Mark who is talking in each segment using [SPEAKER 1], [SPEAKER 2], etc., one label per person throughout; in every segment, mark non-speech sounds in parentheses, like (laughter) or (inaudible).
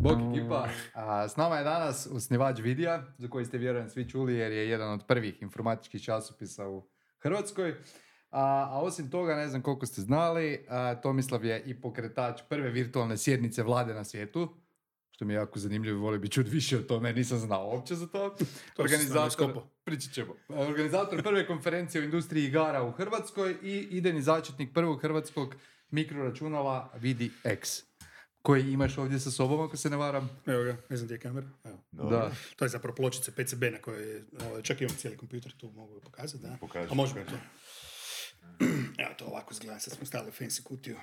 [SPEAKER 1] Bog ekipa, a, s nama je danas osnivač Vidija, za koji ste vjerujem svi čuli jer je jedan od prvih informatičkih časopisa u Hrvatskoj. A, a osim toga, ne znam koliko ste znali, a, Tomislav je i pokretač prve virtualne sjednice vlade na svijetu, što mi je jako zanimljivo, volio bi čuti više o tome, nisam znao uopće za to. (laughs) Organizator, pričat ćemo. Organizator prve konferencije o industriji igara u Hrvatskoj i idejni začetnik prvog hrvatskog mikroračunala Vidi X koji imaš ovdje sa sobom, ako se ne varam.
[SPEAKER 2] Evo ga, ne znam gdje je kamera. Evo.
[SPEAKER 1] Da.
[SPEAKER 2] To je zapravo pločica PCB na kojoj, čak imam cijeli kompjuter, tu mogu pokazati, da?
[SPEAKER 3] Pokaži.
[SPEAKER 2] A možemo to. (clears throat) Evo to ovako izgleda, sad smo stavili fancy kutiju.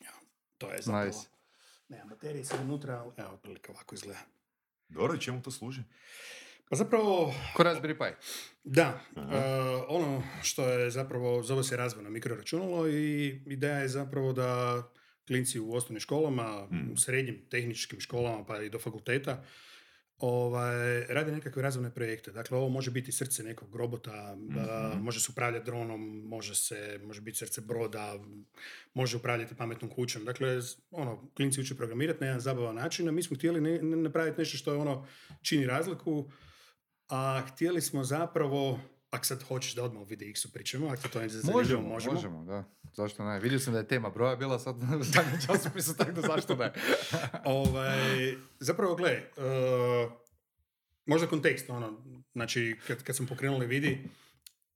[SPEAKER 2] Evo, to je zapravo...
[SPEAKER 1] Nice.
[SPEAKER 2] Nema baterije sad unutra, ali evo, otprilike ovako izgleda.
[SPEAKER 3] Dobro, i čemu to služi?
[SPEAKER 2] Pa zapravo,
[SPEAKER 1] Ko Raspberry Pi.
[SPEAKER 2] da, e, ono što je zapravo, zove se razvojno mikroračunalo i ideja je zapravo da klinci u osnovnim školama,
[SPEAKER 3] Mm.
[SPEAKER 2] u srednjim tehničkim školama pa i do fakulteta, ovaj, rade nekakve razvojne projekte. Dakle, ovo može biti srce nekog robota, a,
[SPEAKER 3] Mhm.
[SPEAKER 2] može se upravljati dronom, može se, može biti srce broda, može upravljati pametnom kućom. Dakle, ono, klinci uče programirati na jedan zabavan način, a mi smo htjeli ne- ne- napraviti nešto što je ono, čini razliku, a htjeli smo zapravo, ako sad hoćeš da odmah o VDX-u pričamo, ako to je zanimljivo,
[SPEAKER 1] Možemo,
[SPEAKER 2] možemo.
[SPEAKER 1] možemo, da. Zašto ne? Vidio sam da je tema broja bila sad (laughs) u zadnjem časopisu, tako da zašto ne? (laughs)
[SPEAKER 2] ovaj, zapravo, gle, uh, možda kontekst, ono, znači, kad, kad sam pokrenuli vidi,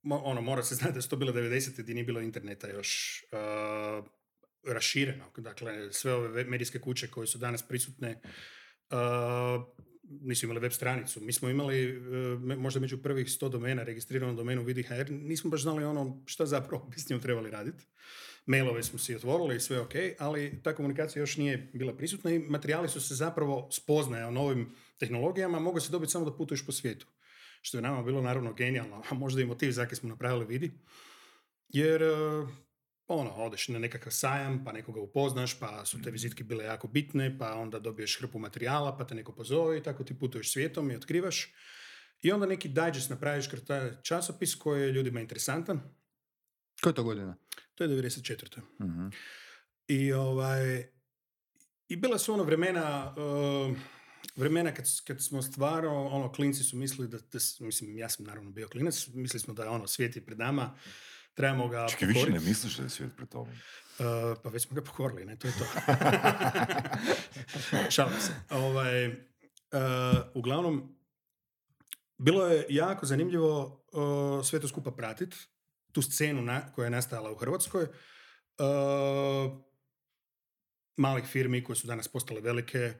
[SPEAKER 2] mo- ono, mora se znati da su to bile 90. gdje nije bilo interneta još uh, rašireno. Dakle, sve ove medijske kuće koje su danas prisutne uh, nisu imali web stranicu. Mi smo imali me- možda među prvih 100 domena registrirano domenu vidi.hr, nismo baš znali ono šta zapravo bi s njom trebali raditi. Mailove smo si otvorili i sve ok, ali ta komunikacija još nije bila prisutna i materijali su se zapravo spoznaje o novim tehnologijama, mogu se dobiti samo da putuješ po svijetu. Što je nama bilo naravno genijalno, a možda i motiv zakaj smo napravili vidi. Jer uh, ono, odeš na nekakav sajam, pa nekoga upoznaš, pa su te vizitke bile jako bitne, pa onda dobiješ hrpu materijala, pa te neko pozove i tako ti putuješ svijetom i otkrivaš. I onda neki digest napraviš kroz taj časopis koji je ljudima interesantan.
[SPEAKER 1] Koja je to godina?
[SPEAKER 2] To je 94.
[SPEAKER 1] Mhm.
[SPEAKER 2] I ovaj, i bila su ono vremena, uh, vremena kad, kad smo stvarno, ono, klinci su mislili da, da mislim, ja sam naravno bio klinac, mislili smo da ono, svijet je pred nama, trebamo ga
[SPEAKER 3] Čekaj, više ne misliš da je svijet pred tobom?
[SPEAKER 2] Uh, pa već smo ga pokorili, ne, to je to. (laughs) Šalim se. Ovaj, uh, uglavnom, bilo je jako zanimljivo uh, sve to skupa pratit, tu scenu na, koja je nastajala u Hrvatskoj, malih firmi koje su danas postale velike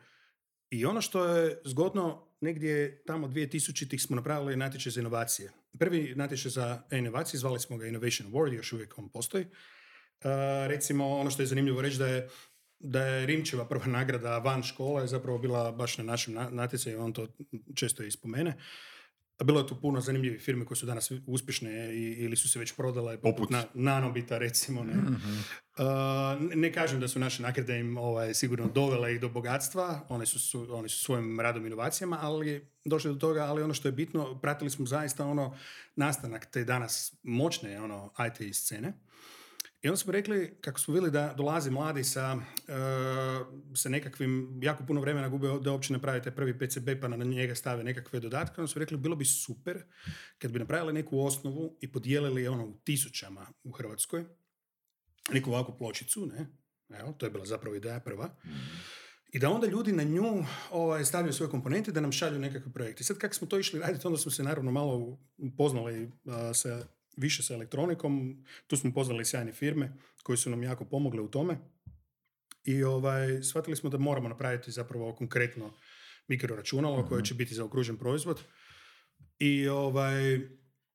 [SPEAKER 2] i ono što je zgodno, negdje tamo 2000-ih smo napravili natječaj za inovacije. Prvi natječaj za inovacije, zvali smo ga Innovation Award, još uvijek on postoji. Uh, recimo, ono što je zanimljivo reći da je da je Rimčeva prva nagrada van škole zapravo bila baš na našem na- natjecanju, on to često i spomene. A Bilo je tu puno zanimljivih firmi koje su danas uspješne i, ili su se već prodale, poput na, Nanobita recimo. Ne?
[SPEAKER 1] Mhm.
[SPEAKER 2] Uh, ne- kažem da su naše nagrade im ovaj, sigurno dovele i do bogatstva, one su, su, oni su svojim radom i inovacijama, ali došli do toga, ali ono što je bitno, pratili smo zaista ono nastanak te danas moćne ono, IT scene. I onda smo rekli, kako smo vidjeli da dolaze mladi sa, e, sa nekakvim, jako puno vremena gube da uopće naprave taj prvi PCB pa na njega stave nekakve dodatke, onda smo rekli bilo bi super kad bi napravili neku osnovu i podijelili ono u tisućama u Hrvatskoj, neku ovakvu pločicu, ne? Evo, to je bila zapravo ideja prva. I da onda ljudi na nju ovaj, stavljaju svoje komponente da nam šalju nekakve projekte. Sad kako smo to išli raditi, onda smo se naravno malo upoznali a, sa, više sa elektronikom. Tu smo upoznali sjajne firme koje su nam jako pomogle u tome. I ovaj, shvatili smo da moramo napraviti zapravo konkretno mikroračunalo koje će biti zaokružen proizvod. I ovaj,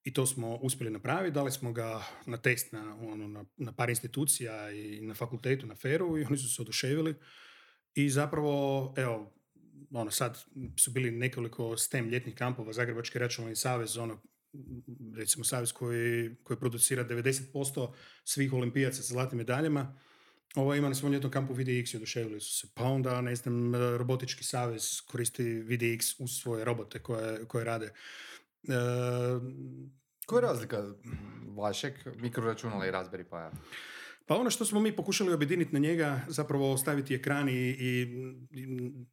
[SPEAKER 2] i to smo uspjeli napraviti, dali smo ga na test na, ono, na, na par institucija i na fakultetu, na feru i oni su se oduševili. I zapravo, evo, ono, sad su bili nekoliko STEM ljetnih kampova, Zagrebački računalni savez, ono, recimo savez koji, koji producira 90% svih olimpijaca sa zlatnim medaljama, ovo ima na svom ljetnom kampu VDX i oduševili su se. Pa onda, ne znam, robotički savez koristi VDX uz svoje robote koje, koje rade. E,
[SPEAKER 1] Koja je razlika vašeg mikroračunala i Raspberry Pi-a?
[SPEAKER 2] Pa ono što smo mi pokušali objediniti na njega, zapravo staviti ekran i, i,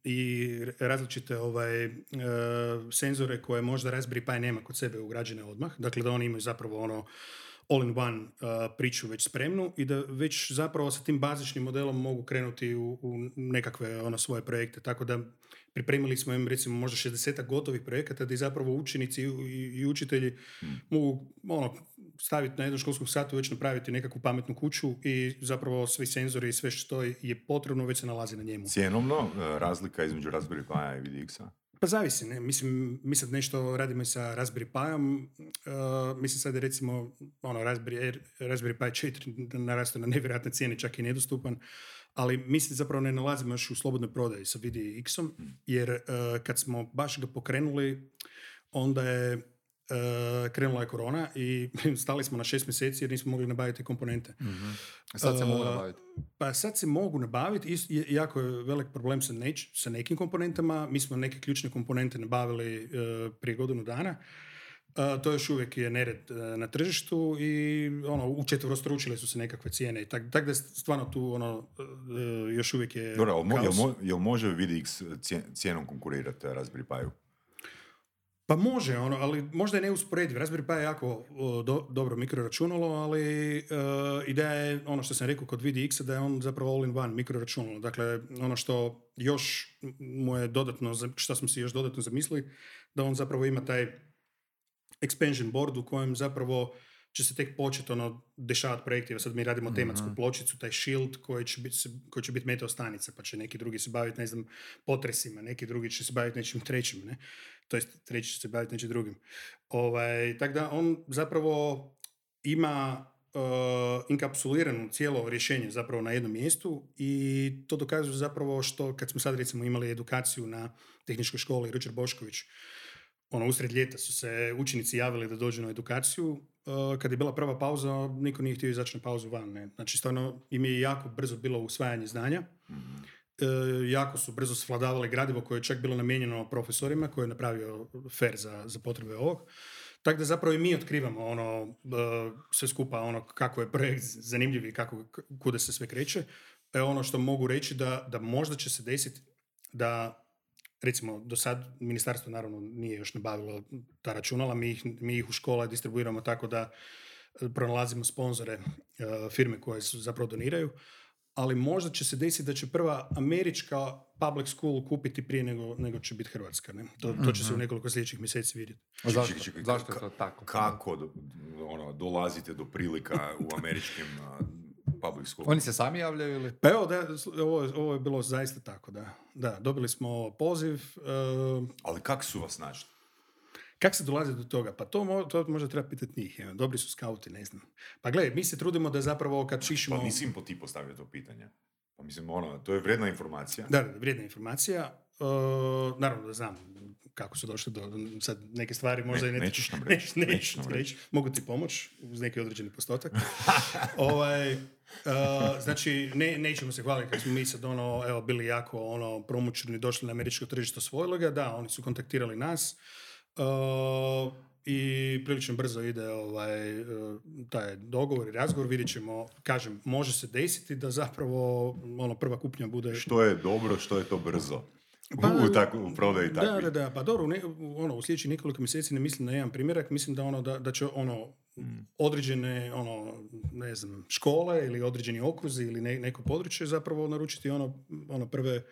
[SPEAKER 2] i različite ovaj, e, senzore koje možda Raspberry Pi nema kod sebe ugrađene odmah. Dakle, da oni imaju zapravo ono all-in-one uh, priču već spremnu i da već zapravo sa tim bazičnim modelom mogu krenuti u, u nekakve ono, svoje projekte. Tako da pripremili smo im recimo možda 60 gotovih projekata gdje zapravo učenici i, i učitelji mogu ono, staviti na jednom školskom satu već napraviti nekakvu pametnu kuću i zapravo svi senzori i sve što je potrebno već se nalazi na njemu.
[SPEAKER 3] Cijenovno, e, razlika između Raspberry Pi i VDX-a?
[SPEAKER 2] Pa zavisi, ne? Mislim, mi sad nešto radimo i sa Raspberry Pi-om, uh, mislim sad je recimo ono, Raspberry, Raspberry Pi 4 narastao na nevjerojatne cijene, čak i nedostupan, ali mi se zapravo ne nalazimo još u slobodnoj prodaji sa VDX-om, jer uh, kad smo baš ga pokrenuli, onda je uh, krenula je korona i (laughs) stali smo na šest mjeseci jer nismo mogli nabaviti komponente.
[SPEAKER 1] mm Sad se mogu
[SPEAKER 2] Uh,
[SPEAKER 1] nabaviti.
[SPEAKER 2] Pa sad se mogu nabaviti, jako je velik problem sa, neć, sa nekim komponentama. Mi smo neke ključne komponente nabavili e, prije godinu dana. E, to još uvijek je nered e, na tržištu i ono, učetverostručile su se nekakve cijene. i Tak, tak da stvarno tu ono, e, još uvijek je
[SPEAKER 3] Dobro, jel, mo- jel može VDX cije- cijenom konkurirati Raspberry Pi-u?
[SPEAKER 2] Pa može, ono, ali možda je neusporediv. Raspberry Pi je jako do- dobro mikroračunalo, ali e, ideja je ono što sam rekao kod VDX-a da je on zapravo all-in-one mikroračunalo. Dakle, ono što još mu je dodatno, što smo si još dodatno zamislili, da on zapravo ima taj expansion board u kojem zapravo će se tek početi ono dešavati projekti. Sad mi radimo tematsku pločicu, taj shield koji će biti, koji će biti meteostanica, pa će neki drugi se baviti, ne znam, potresima, neki drugi će se baviti nečim trećim, ne? To jest, treći će se baviti nečim drugim. Ovaj, tako da on zapravo ima uh, inkapsulirano cijelo rješenje zapravo na jednom mjestu i to dokazuje zapravo što kad smo sad recimo imali edukaciju na tehničkoj školi Ručer Bošković, ono, usred ljeta su se učenici javili da dođu na edukaciju. Uh, kad je bila prva pauza, niko nije htio izaći na pauzu van. Ne? Znači, stvarno im je jako brzo bilo usvajanje znanja. E, jako su brzo svladavali gradivo koje je čak bilo namijenjeno profesorima, koje je napravio FER za, za potrebe ovog. Tako da zapravo i mi otkrivamo ono, e, sve skupa ono kako je projekt zanimljiv i kako, kuda se sve kreće. E, ono što mogu reći da, da možda će se desiti da recimo do sad ministarstvo naravno nije još nabavilo ta računala, mi ih, mi ih u škola distribuiramo tako da e, pronalazimo sponzore e, firme koje su zapravo doniraju, ali možda će se desiti da će prva američka public school kupiti prije nego, nego će biti hrvatska. Ne? To, to će se u nekoliko sljedećih mjeseci vidjeti.
[SPEAKER 1] A zašto,
[SPEAKER 3] čekaj, čekaj,
[SPEAKER 1] zašto je to tako?
[SPEAKER 3] Kako do- ono, dolazite do prilika u američkim public school?
[SPEAKER 1] Oni se sami javljaju ili?
[SPEAKER 2] Pa evo, da, ovo, je- ovo je bilo zaista tako, da. Da, dobili smo poziv. e,
[SPEAKER 3] Ali kako su vas našli?
[SPEAKER 2] Kako se dolazi do toga? Pa to, mo- to možda treba pitati njih. Dobri su skauti, ne znam. Pa gledaj, mi se trudimo da zapravo kad pišemo...
[SPEAKER 3] Pa nisi im po ti postavio to pitanje. Pa mislim, ono, to je vredna informacija.
[SPEAKER 2] Da, da, vrijedna informacija. E, naravno da znam kako su došli do sad neke stvari, možda
[SPEAKER 3] Ne-
[SPEAKER 2] i ne...
[SPEAKER 3] nećeš nam (laughs) reći,
[SPEAKER 2] Ne,
[SPEAKER 3] nećeš nam reći.
[SPEAKER 2] reći. Mogu ti pomoć uz neki određeni postotak. (laughs) ovaj, e, znači, ne, nećemo se hvaliti kad smo mi sad ono, evo, bili jako ono, promućeni, došli na američko tržište, osvojili ga, da, oni su kontaktirali nas. E, i prilično brzo ide ovaj, e, taj dogovor i razgovor, vidjet ćemo, kažem, može se desiti da zapravo ono, prva kupnja bude
[SPEAKER 3] Što je dobro, što je to brzo?
[SPEAKER 2] Pa,
[SPEAKER 3] u, tako, u prodaji
[SPEAKER 2] da, da, da, pa dobro, ne, ono, u sljedećih nekoliko mjeseci ne mislim na jedan primjerak, mislim da ono, da, da će ono, određene, ono, ne znam, škole ili određeni okruzi ili ne- neko područje zapravo naručiti ono, ono prve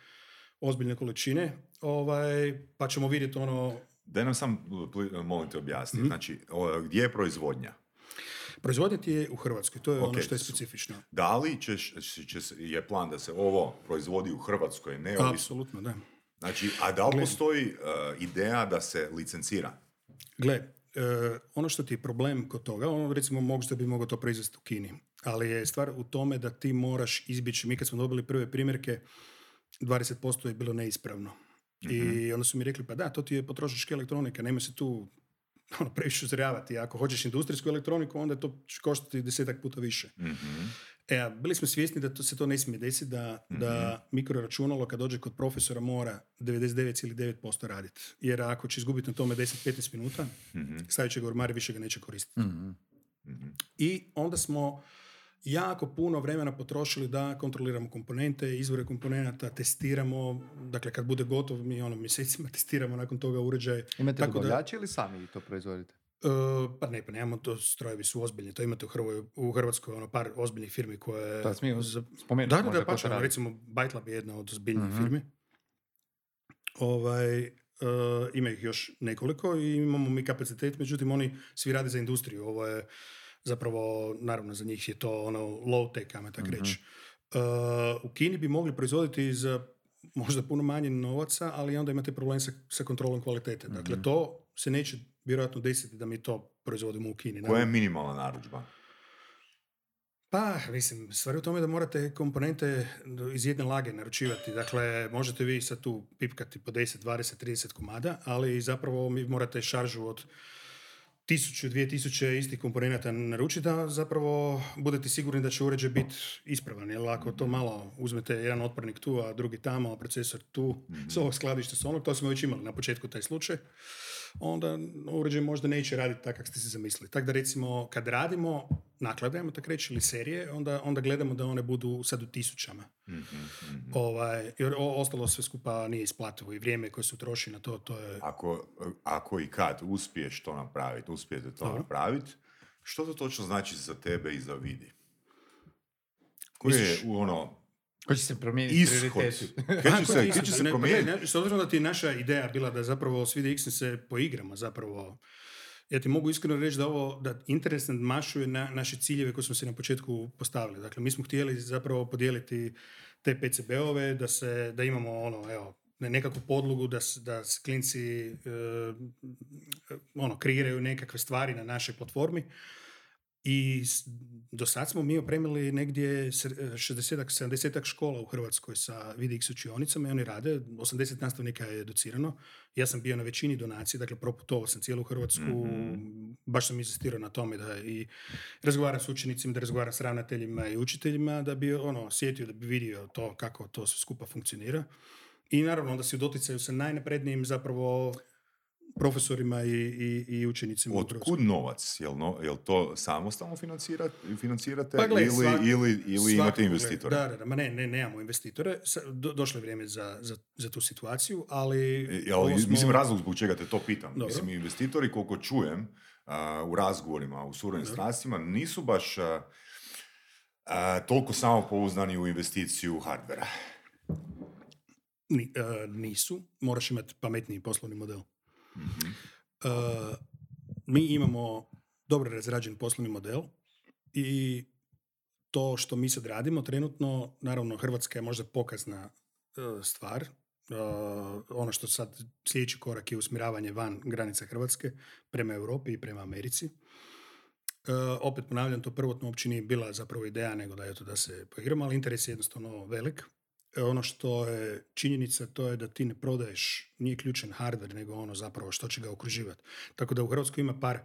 [SPEAKER 2] ozbiljne količine, ovaj, pa ćemo vidjeti ono,
[SPEAKER 3] Daj nam sam, molim te objasni.
[SPEAKER 2] Mhm.
[SPEAKER 3] Znači, o, gdje je proizvodnja?
[SPEAKER 2] proizvodnja ti je u Hrvatskoj, to je
[SPEAKER 3] Ok,
[SPEAKER 2] ono što je
[SPEAKER 3] su-
[SPEAKER 2] specifično.
[SPEAKER 3] Da li ćeš, će, je plan da se ovo proizvodi u Hrvatskoj, neovisno?
[SPEAKER 2] Apsolutno, da.
[SPEAKER 3] Znači, a da li postoji e, ideja da se licencira?
[SPEAKER 2] Gle, e, ono što ti je problem kod toga, ono recimo možda bi mogao to proizvesti u Kini, ali je stvar u tome da ti moraš izbjeći, mi kad smo dobili prve primjerke, 20% je bilo neispravno. I onda su mi rekli, pa da, to ti je potrošačka elektronika, nema se tu (laughs) ono, previše uzrjavati. Ako hoćeš industrijsku elektroniku, onda to će koštati desetak puta više.
[SPEAKER 3] Mhm.
[SPEAKER 2] E, bili smo svjesni da to, se to ne smije desiti, da, da mikroračunalo kad dođe kod profesora mora 99,9% raditi. Jer ako će izgubiti na tome 10-15 minuta, stavit će ga u ormar i više ga neće koristiti. I onda smo jako puno vremena potrošili da kontroliramo komponente, izvore komponenata, testiramo, dakle kad bude gotov mi ono mjesecima (laughs) testiramo nakon toga uređaj.
[SPEAKER 1] Imate
[SPEAKER 2] Tako da-
[SPEAKER 1] dobavljače ili sami to proizvodite?
[SPEAKER 2] E, pa ne, pa nemamo to, strojevi su ozbiljni, to imate u, Hrvoj, u Hrvatskoj ono par ozbiljnih firmi koje...
[SPEAKER 1] Da, smiju spomenuti
[SPEAKER 2] Da, da, da, pa recimo Bytelab je jedna od ozbiljnijih
[SPEAKER 1] Mhm.
[SPEAKER 2] firmi. Ovaj, e, ima ih još nekoliko i imamo mi kapacitet, međutim oni svi rade za industriju. Ovo je zapravo, naravno za njih je to ono low tech, ajmo tako reći. E, u Kini bi mogli proizvoditi za možda puno manje novaca, ali onda imate problem sa, sa kontrolom kvalitete. Dakle, to se neće vjerojatno desiti da mi to proizvodimo u Kini.
[SPEAKER 3] Koja je minimalna narudžba?
[SPEAKER 2] Pa, mislim, stvar je u tome da morate komponente iz jedne lage naručivati. Dakle, možete vi sad tu pipkati po 10, 20, 30 komada, ali zapravo mi morate šaržu od tisuću, dvije tisuće istih komponenata naručiti da zapravo budete sigurni da će uređaj biti ispravan. Jer ako to malo uzmete jedan otpornik tu, a drugi tamo, a procesor tu, s ovog skladišta s onog, to smo već imali na početku taj slučaj, onda uređaj možda neće raditi tako kako ste si zamislili. Tako da recimo kad radimo naklade, ajmo tako reći, ili serije, onda, onda gledamo da one budu sad u tisućama. Ovaj, jer o- ostalo sve skupa nije isplativo i vrijeme koje se utroši na to, to je...
[SPEAKER 3] Ako, ako i kad uspiješ to napraviti, uspijete to
[SPEAKER 2] Dobro.
[SPEAKER 3] napraviti, što to točno znači za tebe i za vidi? Koji je ono
[SPEAKER 1] Ko će se promijeniti
[SPEAKER 3] ishod?
[SPEAKER 1] prioriteti?
[SPEAKER 3] Kaj (laughs) će se,
[SPEAKER 2] ti
[SPEAKER 3] kaj će se
[SPEAKER 2] ne-
[SPEAKER 3] promijeniti?
[SPEAKER 2] S obzirom da ti je naša ideja bila da zapravo svi DX se poigramo zapravo, ja ti mogu iskreno reći da ovo, da interes nadmašuje na naše ciljeve koje smo se na početku postavili. Dakle, mi smo htjeli zapravo podijeliti te PCB-ove, da, se, da imamo ono, evo, ne- nekakvu podlogu da, da klinci e, ono, kreiraju nekakve stvari na našoj platformi. I do sad smo mi opremili negdje sr- 60-ak, 70-ak škola u Hrvatskoj sa VidX učionicama i oni rade, 80 nastavnika je educirano. Ja sam bio na većini donacije, dakle proputovao sam cijelu Hrvatsku, baš sam insistirao na tome da i razgovaram s učenicima, da razgovaram s ravnateljima i učiteljima, da bi ono, sjetio, da bi vidio to kako to sve skupa funkcionira. I naravno onda si u doticaju sa najnaprednijim zapravo profesorima i, i, i učenicima.
[SPEAKER 3] Otkud novac? Jel, no, jel to samostalno financira, financirate
[SPEAKER 2] Pa gle,
[SPEAKER 3] ili,
[SPEAKER 2] svak-
[SPEAKER 3] ili, ili imate investitore?
[SPEAKER 2] Da, da, da, ma ne, ne, nemamo investitore. Do, došlo je vrijeme za, za, za tu situaciju, ali...
[SPEAKER 3] E,
[SPEAKER 2] ovo
[SPEAKER 3] ali,
[SPEAKER 2] smo-
[SPEAKER 3] Mislim, razlog zbog čega te to pitam.
[SPEAKER 2] Dobro.
[SPEAKER 3] Mislim, investitori, koliko čujem a, u razgovorima, u surovim strastima, nisu baš a, a, toliko samopouzdani u investiciju hardvera.
[SPEAKER 2] Ni- e, nisu, moraš imati pametniji poslovni model. E, mi imamo dobro razrađen poslovni model i to što mi sad radimo trenutno, naravno Hrvatska je možda pokazna e, stvar. E, ono što sad sljedeći korak je usmjeravanje van granica Hrvatske prema Europi i prema Americi. E, opet ponavljam, to prvotno uopće nije bila zapravo ideja, nego da, eto, da se poigramo, ali interes je jednostavno velik. Ono što je činjenica, to je da ti ne prodaješ, nije ključan hardware, nego ono zapravo što će ga okruživati. Tako da u Hrvatskoj ima par e,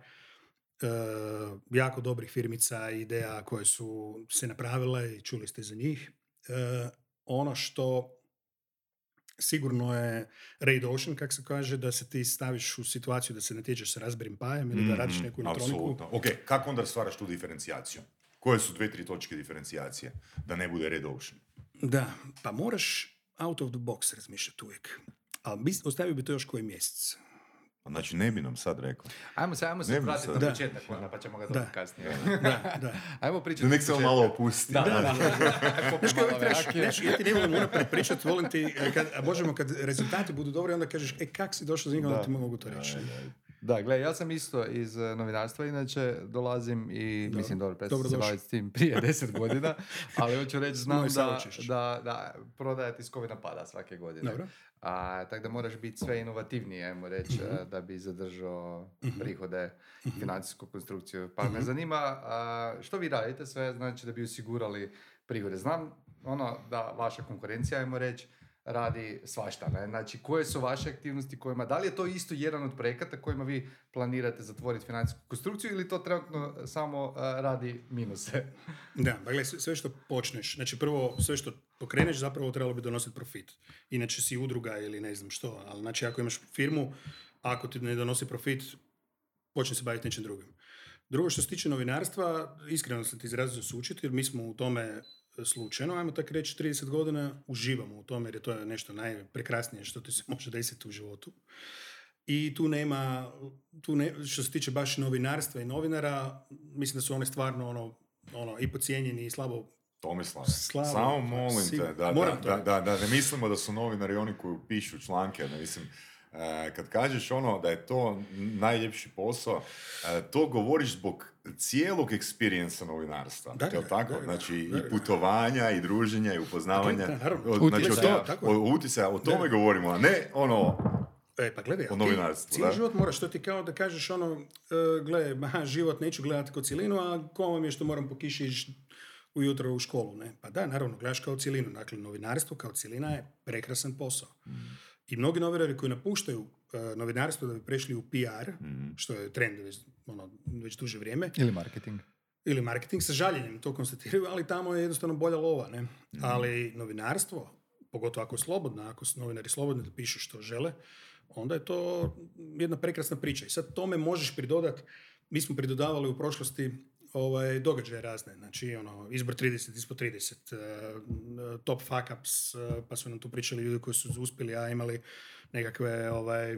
[SPEAKER 2] jako dobrih firmica i ideja koje su se napravile i čuli ste za njih. E, ono što sigurno je Raid Ocean, kako se kaže, da se ti staviš u situaciju da se natječeš sa Raspberry Pijem ili da radiš
[SPEAKER 3] Mhm,
[SPEAKER 2] neku elektroniku.
[SPEAKER 3] Ok, kako onda stvaraš tu diferencijaciju? Koje su dve, tri točke diferencijacije? Da ne bude Red Ocean.
[SPEAKER 2] Da, pa moraš out of the box razmišljati uvijek. Ali ostavio bi to još koji mjesec.
[SPEAKER 3] Znači, ne bi nam sad rekao.
[SPEAKER 1] Ajmo se, ajmo se vratiti
[SPEAKER 3] sad.
[SPEAKER 1] na početak, onda, pa ćemo ga dobiti kasnije. (laughs)
[SPEAKER 2] Da, da.
[SPEAKER 1] Ajmo pričati.
[SPEAKER 3] Nek se on malo opusti.
[SPEAKER 1] Da, da, da.
[SPEAKER 2] Znaš
[SPEAKER 1] malo
[SPEAKER 2] uvijek trebaš, ja ti ne volim unaprijed pričati, volim ti, e, kad, a možemo kad rezultati budu dobri, onda kažeš, e, kak si došao za njega, onda ti mogu to reći.
[SPEAKER 1] Da, gle, ja sam isto iz eh, novinarstva, inače dolazim i mislim, dobro, prestao se baviti s tim prije (laughs) deset godina, ali hoću reći, znam da, da, da prodaja tiskovina pada svake godine.
[SPEAKER 2] Dobro.
[SPEAKER 1] A, tako da moraš biti sve inovativniji, ajmo reći,
[SPEAKER 2] Mhm.
[SPEAKER 1] eh, da bi zadržao prihode i financijsku konstrukciju. Pa me zanima, a, što vi radite sve, znači da bi osigurali prihode. Znam, ono, da vaša konkurencija, ajmo reći, radi svašta. Ne? Znači, koje su vaše aktivnosti kojima, da li je to isto jedan od projekata kojima vi planirate zatvoriti financijsku konstrukciju ili to trenutno samo a, radi minuse? (laughs)
[SPEAKER 2] Da, dakle, sve, što počneš, znači prvo, sve što pokreneš zapravo trebalo bi donositi profit. Inače si udruga ili ne znam što, ali znači ako imaš firmu, ako ti ne donosi profit, počne se baviti nečim drugim. Drugo što se tiče novinarstva, iskreno sam ti izrazio sučiti, jer mi smo u tome slučajno, ajmo tako reći, 30 godina uživamo u tome, jer je to nešto najprekrasnije što ti se (laughs) može desiti u životu. I tu nema, tu ne, što se tiče baš novinarstva i novinara, mislim da su oni stvarno ono, ono i pocijenjeni i slabo
[SPEAKER 3] Tomislav, samo molim
[SPEAKER 2] si-
[SPEAKER 3] te, da, da, da, da, da ne mislimo da su novinari oni koji pišu članke, ne mislim, kad kažeš ono da je to najljepši posao, e, to govoriš zbog cijelog eksperijensa novinarstva.
[SPEAKER 2] Da,
[SPEAKER 3] jel
[SPEAKER 2] da,
[SPEAKER 3] tako?
[SPEAKER 2] da, da,
[SPEAKER 3] znači,
[SPEAKER 2] da,
[SPEAKER 3] i putovanja, i druženja, i upoznavanja.
[SPEAKER 2] Da, naravno.
[SPEAKER 3] O- znači, o,
[SPEAKER 1] Utjecaja,
[SPEAKER 2] je.
[SPEAKER 3] o utjecaja, o tome govorimo, a ne ono,
[SPEAKER 2] E, pa gledaj,
[SPEAKER 3] O novinarstvu,
[SPEAKER 2] cijeli život moraš, to ti kao da kažeš ono, e, gle, aha, život neću gledati kao cjelinu, a ko vam je što moram po kiši ujutro u školu, ne? Pa da, naravno, gledaš kao cjelinu. Dakle, novinarstvo kao cjelina je prekrasan posao. I mnogi novinari koji napuštaju e, novinarstvo da bi prešli u PR, što je trend već, ono, već duže vrijeme,
[SPEAKER 1] Ili marketing.
[SPEAKER 2] ili marketing, sa žaljenjem to konstatiraju, ali tamo je jednostavno bolja lova, ne? Ali novinarstvo, pogotovo ako je slobodno, ako su novinari slobodni da pišu što žele, onda je to jedna prekrasna priča. I sad tome možeš pridodati, mi smo pridodavali u prošlosti ovaj, događaje razne, znači ono, izbor 30, ispod 30, eh, top fuck ups, eh, pa su nam tu pričali ljudi koji su uspjeli, a imali nekakve ovaj,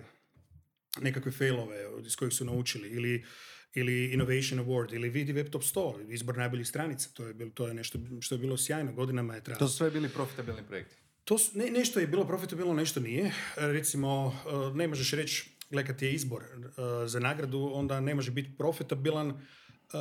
[SPEAKER 2] nekakve failove iz kojih su naučili ili ili Innovation Award, ili vidi Web Top 100, izbor najboljih stranica, to je, bilo, to je nešto što je bilo sjajno, godinama je trajalo.
[SPEAKER 1] To su sve bili profitabilni projekti.
[SPEAKER 2] To su, ne, nešto je bilo profitabilno, nešto nije. E, Recimo, e, ne možeš reći, gle kad je izbor e, za nagradu, onda ne može biti profitabilan. E,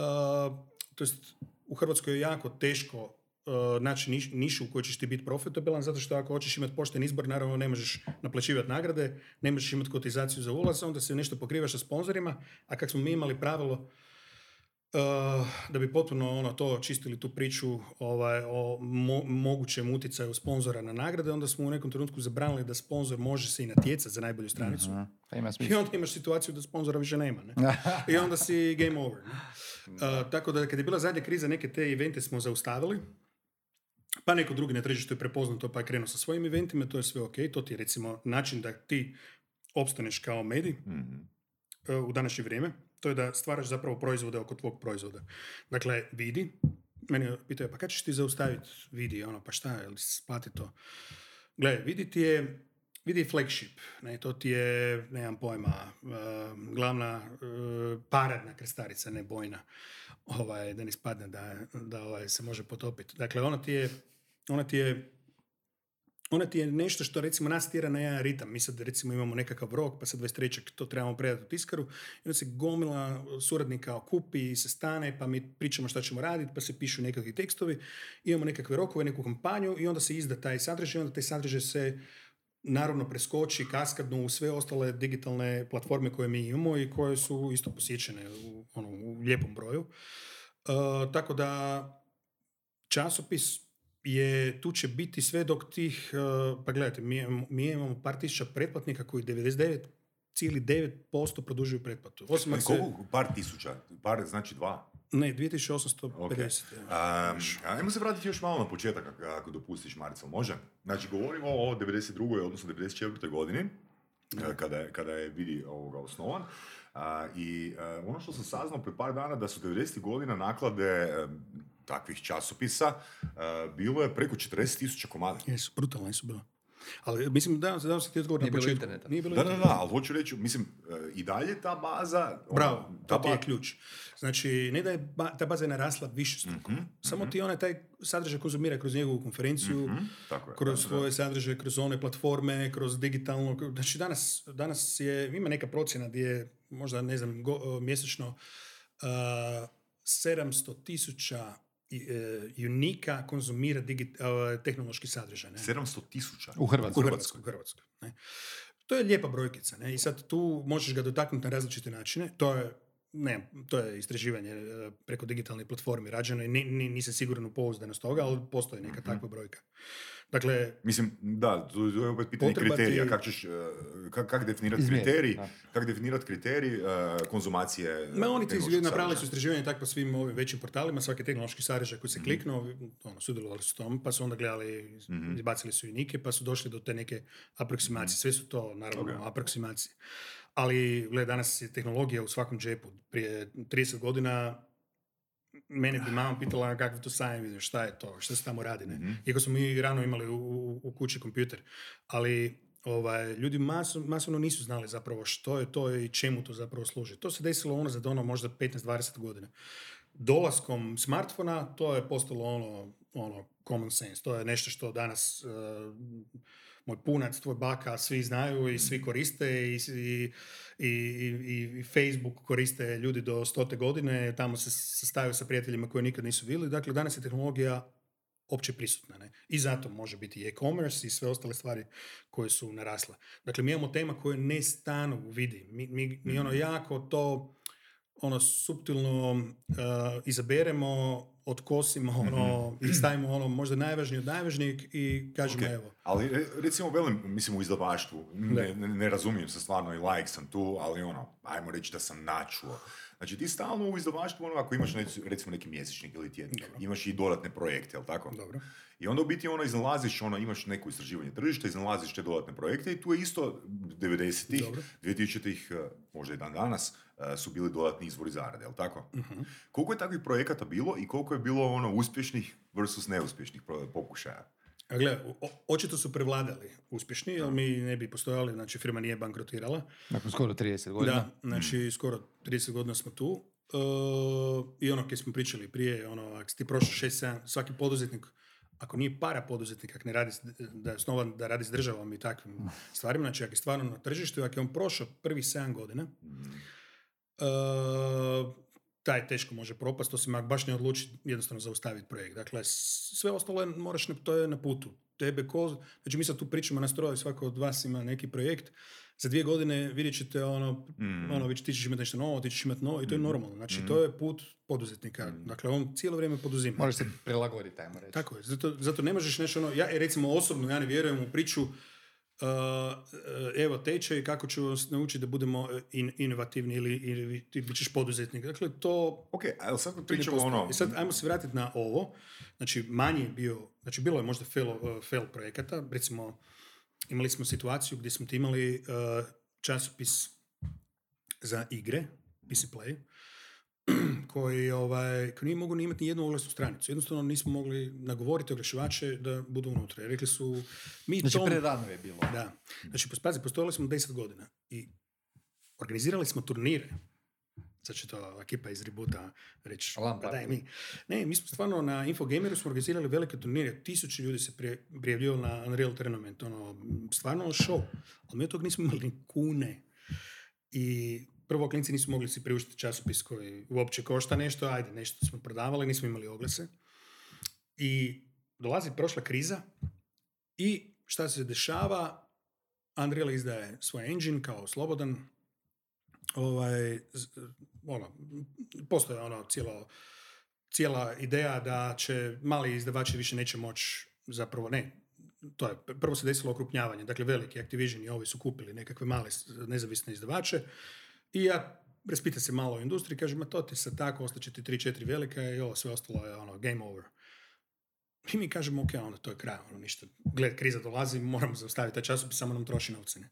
[SPEAKER 2] to jest, u Hrvatskoj je jako teško e, naći niš- nišu u kojoj ćeš ti biti profitabilan, zato što ako hoćeš imati pošten izbor, naravno ne možeš naplaćivati nagrade, ne možeš imati kotizaciju za ulaz, onda se nešto pokrivaš sa sponzorima, a kako smo mi imali pravilo Uh, da bi potpuno ono to čistili tu priču ovaj, o mo- mogućem utjecaju sponzora na nagrade, onda smo u nekom trenutku zabranili da sponzor može se i natjecati za najbolju stranicu.
[SPEAKER 1] Pa ima
[SPEAKER 2] I onda imaš situaciju da sponzora više nema. Ne? (laughs) I onda si game over. Ne? Uh, tako da kad je bila zadnja kriza, neke te evente smo zaustavili. Pa neko drugi na tržištu je prepoznao to pa je krenuo sa svojim eventima, to je sve ok. To ti je recimo način da ti opstaneš kao medij
[SPEAKER 3] mhm.
[SPEAKER 2] e, u današnje vrijeme, to je da stvaraš zapravo proizvode oko tvog proizvoda. Dakle, vidi, mene pitaju, pa kad ćeš ti zaustaviti vidi, ono, pa šta, jel se splati to? Gle, vidi ti je, vidi flagship, ne, to ti je, nemam pojma, e, glavna e, paradna krstarica, ne bojna, ovaj, da ne ispadne da, da ovaj, se može potopiti. Dakle, ona ti je, ona ti je ona ti je nešto što recimo nas tjera na jedan ritam. Mi sad recimo imamo nekakav rok, pa sad 23. to trebamo predati u tiskaru. I onda se gomila suradnika okupi i se stane, pa mi pričamo šta ćemo raditi, pa se pišu nekakvi tekstovi. Imamo nekakve rokove, neku kampanju i onda se izda taj sadržaj i onda taj sadržaj se naravno preskoči kaskadno u sve ostale digitalne platforme koje mi imamo i koje su isto posjećene u, ono, u lijepom broju. E, tako da časopis je, tu će biti sve dok tih, uh, pa gledajte, mi, mi imamo par tisuća pretplatnika koji 99,9% produžuju pretplatu. Osim ako se,
[SPEAKER 3] Koliko? Par tisuća? Par, znači dva?
[SPEAKER 2] ne, 2850.
[SPEAKER 3] Ok.
[SPEAKER 2] ja.
[SPEAKER 3] Um, ajmo se vratiti još malo na početak, ako, dopustiš, Marico, može? Znači, govorimo o 92. odnosno 94. godini, eh, kada je, kada je vidi ovoga osnovan. A, I eh, ono što sam saznao pre par dana da su 90. godina naklade eh, takvih časopisa eh, bilo je preko 40.000 komada.
[SPEAKER 2] Jesu, brutalne su bila. Ali mislim, da, da se ti odgovor
[SPEAKER 1] Nije
[SPEAKER 2] na
[SPEAKER 1] bilo
[SPEAKER 2] početku.
[SPEAKER 1] interneta.
[SPEAKER 2] Nije bilo
[SPEAKER 3] Da, da,
[SPEAKER 2] interneta.
[SPEAKER 3] da, ali hoću reći, mislim, eh, i dalje ta baza... ono,
[SPEAKER 2] Bravo,
[SPEAKER 3] ta
[SPEAKER 2] to ti je ključ. Znači, ne da je ba- ta baza je narasla više struko.
[SPEAKER 3] Mhm,
[SPEAKER 2] Samo ti onaj taj sadržaj konzumira kroz njegovu konferenciju,
[SPEAKER 3] Mhm, tako je,
[SPEAKER 2] kroz svoje sadržaje, kroz one platforme, kroz digitalno. Znači danas, danas je, ima neka procjena gdje je možda, ne znam, go- mjesečno uh, 700 tisuća unika konzumira digi- uh, tehnološki sadržaj. Ne?
[SPEAKER 3] 700 tisuća.
[SPEAKER 1] U Hrvatskoj.
[SPEAKER 2] U Hrvatskoj, u Hrvatskoj. Ne? To je lijepa brojkica. Ne? I sad tu možeš ga dotaknuti na različite načine. To je ne, to je istraživanje e, preko digitalne platforme rađeno i ni, ni, nisam siguran u pouzdanost toga, ali postoji neka takva brojka. Dakle,
[SPEAKER 3] Mislim, da, to je opet pitanje
[SPEAKER 2] ti-
[SPEAKER 3] kriterija. Kako ćeš, e, kak, kak definirati kriterij,
[SPEAKER 1] da.
[SPEAKER 3] kak definirati kriterij e, konzumacije
[SPEAKER 2] Ma oni ti napravili su istraživanje tako po svim ovim većim portalima, svaki tehnološki sadržaj koji se kliknuo, ono, sudjelovali su tom, pa su onda gledali, izbacili su i nike, pa su došli do te neke aproksimacije. Sve su to, naravno,
[SPEAKER 3] Ok.
[SPEAKER 2] aproksimacije. Ali, gle, danas je tehnologija u svakom džepu. Prije 30 godina mene bi mama pitala kakav to sajam šta je to, šta se tamo radi, ne? Iako smo mi rano imali u, u, u kući kompjuter, ali ovaj, ljudi maso, masovno nisu znali zapravo što je to i čemu to zapravo služi. To se desilo ono za ono možda 15-20 godina. Dolaskom smartfona to je postalo ono, ono common sense. To je nešto što danas eh, moj punac, tvoj baka, svi znaju i svi koriste i, i, i, i, Facebook koriste ljudi do stote godine, tamo se sastaju sa prijateljima koje nikad nisu bili. Dakle, danas je tehnologija opće prisutna. Ne? I zato može biti i e-commerce i sve ostale stvari koje su narasle. Dakle, mi imamo tema koje ne stanu vidi. Mi, mi, mi ono jako to ono suptilno uh, izaberemo, otkosimo ono, i stavimo ono možda najvažnije od najvažnijeg i kažemo
[SPEAKER 3] Ok.
[SPEAKER 2] evo.
[SPEAKER 3] Ali re- recimo velim, mislim u izdavaštvu, ne, ne, ne razumijem se stvarno i like sam tu, ali ono, ajmo reći da sam načuo. Znači ti stalno u izdavaštvu, ono, ako imaš recimo neki mjesečnik ili tjednik, imaš i dodatne projekte, jel tako?
[SPEAKER 2] Dobro.
[SPEAKER 3] I onda u biti ono iznalaziš, ono, imaš neko istraživanje tržišta, iznalaziš te dodatne projekte i tu je isto 90-ih,
[SPEAKER 2] Dobro.
[SPEAKER 3] 2000-ih, eh, možda i dan danas, eh, su bili dodatni izvori zarade, jel tako?
[SPEAKER 2] Mhm.
[SPEAKER 3] Koliko je takvih projekata bilo i koliko je bilo ono uspješnih versus neuspješnih pokušaja?
[SPEAKER 2] A gle, očito su prevladali uspješni, jer mi ne bi postojali, znači firma nije bankrotirala.
[SPEAKER 1] Nakon skoro 30 godina.
[SPEAKER 2] Da, znači skoro 30 godina smo tu. E, I ono kad smo pričali prije, ono, ako ti prošao 6-7, svaki poduzetnik, ako nije para poduzetnik, ako ne radi, da je osnovan da radi s državom i takvim (laughs) stvarima, znači ako je stvarno na tržištu, ako je on prošao prvih 7 godina, e, taj teško može propast, osim ako baš ne odluči jednostavno zaustaviti projekt. Dakle, sve ostalo je, moraš, to je na putu. Tebe ko, znači mi sad tu pričamo na stroju, svako od vas ima neki projekt, za dvije godine vidjet ćete ono, ono već ti ćeš imati nešto novo, ti ćeš imati novo i to je normalno. Znači, to je put poduzetnika. Dakle, on cijelo vrijeme poduzima.
[SPEAKER 1] Moraš se prilagoditi, ajmo reći.
[SPEAKER 2] Tako je, zato, zato ne možeš nešto ono, ja recimo osobno, ja ne vjerujem u priču uh, evo tečaj kako ću vas naučiti da budemo in- inovativni ili, ili ti bit ćeš poduzetnik. Dakle, to
[SPEAKER 3] Ok, ali sad pričamo ono...
[SPEAKER 2] I sad ajmo se vratiti na ovo. Znači, manji je bio, znači bilo je možda fail, uh, fail projekata. Recimo, imali smo situaciju gdje smo ti imali uh, časopis za igre, PC Play, (clears throat) koji, ovaj, koji nije mogu ni imati ni jednu oglasnu stranicu. Jednostavno nismo mogli nagovoriti oglašivače da budu unutra. Rekli su, mi
[SPEAKER 1] Znači,
[SPEAKER 2] tom-
[SPEAKER 1] prerano je bilo.
[SPEAKER 2] da. Znači, pazi, postojali smo 10 godina i organizirali smo turnire. Sad će to ekipa iz Rebuta reći, pa daj mi. Ne, mi smo stvarno na Infogameru smo organizirali velike turnire. Tisuće ljudi se prije- prijavljivalo na Unreal Tournament. Ono, stvarno show. Ali mi od toga nismo imali kune. I prvo klinci nisu mogli si priuštiti časopis koji uopće košta nešto, ajde, nešto smo prodavali, nismo imali oglase. I dolazi prošla kriza i šta se dešava? Unreal izdaje svoj engine kao slobodan. Ovaj, ono, postoje ono cijelo, cijela ideja da će mali izdavači više neće moći zapravo ne, to je, prvo se desilo okrupnjavanje, dakle veliki Activision i ovi su kupili nekakve male nezavisne izdavače i ja raspita se malo o industriji, kažem, ma to ti sad tako, ostaće ti 3-4 velike i ovo sve ostalo je ono, game over. I mi kažemo, ok, onda to je kraj, ono, ništa. Gled, kriza dolazi, moramo zaustaviti taj časopis, samo nam troši novce. ne.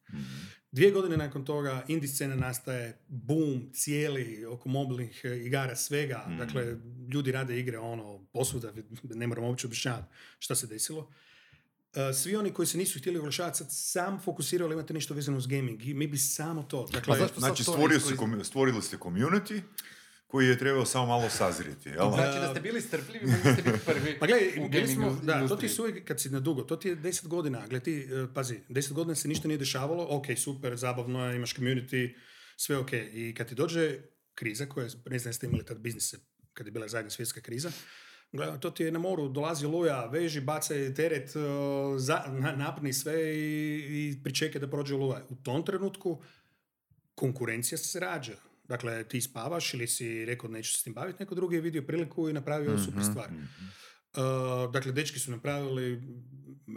[SPEAKER 2] Dvije godine nakon toga indie scena nastaje, boom, cijeli, oko mobilnih e, igara, svega. Dakle, ljudi rade igre, ono, posvuda, ne moramo uopće objašnjavati šta se desilo. E, svi oni koji se nisu htjeli oglašavati sad sam fokusirali imate nešto vezano uz gaming i mi bi samo to. Dakle,
[SPEAKER 1] Pa zašto sad
[SPEAKER 3] Znači, stvorio se, stvorili ste community koji je trebao samo malo sazrijeti, jel?
[SPEAKER 1] Znači da ste bili strpljivi, mogli ste biti prvi
[SPEAKER 2] Pa gledaj,
[SPEAKER 1] u
[SPEAKER 2] bili
[SPEAKER 1] gaming
[SPEAKER 2] smo, da, to ti su uvijek, kad si na dugo, to ti je deset godina, gledaj ti, e, pazi, deset godina se ništa nije dešavalo, ok, super, zabavno imaš community, sve ok. I kad ti dođe kriza, koja, ne znam jeste imali tad biznise, kad je bila zadnja svjetska kriza, to ti je na moru, dolazi luja, veži, bacaj teret, e, za, na- napni sve i, i pričekaj da prođe luja. U tom trenutku konkurencija se rađa. Dakle, ti spavaš ili si rekao neću se s tim baviti, neko drugi je vidio priliku i napravio super stvar. Uh, dakle, dečki su napravili,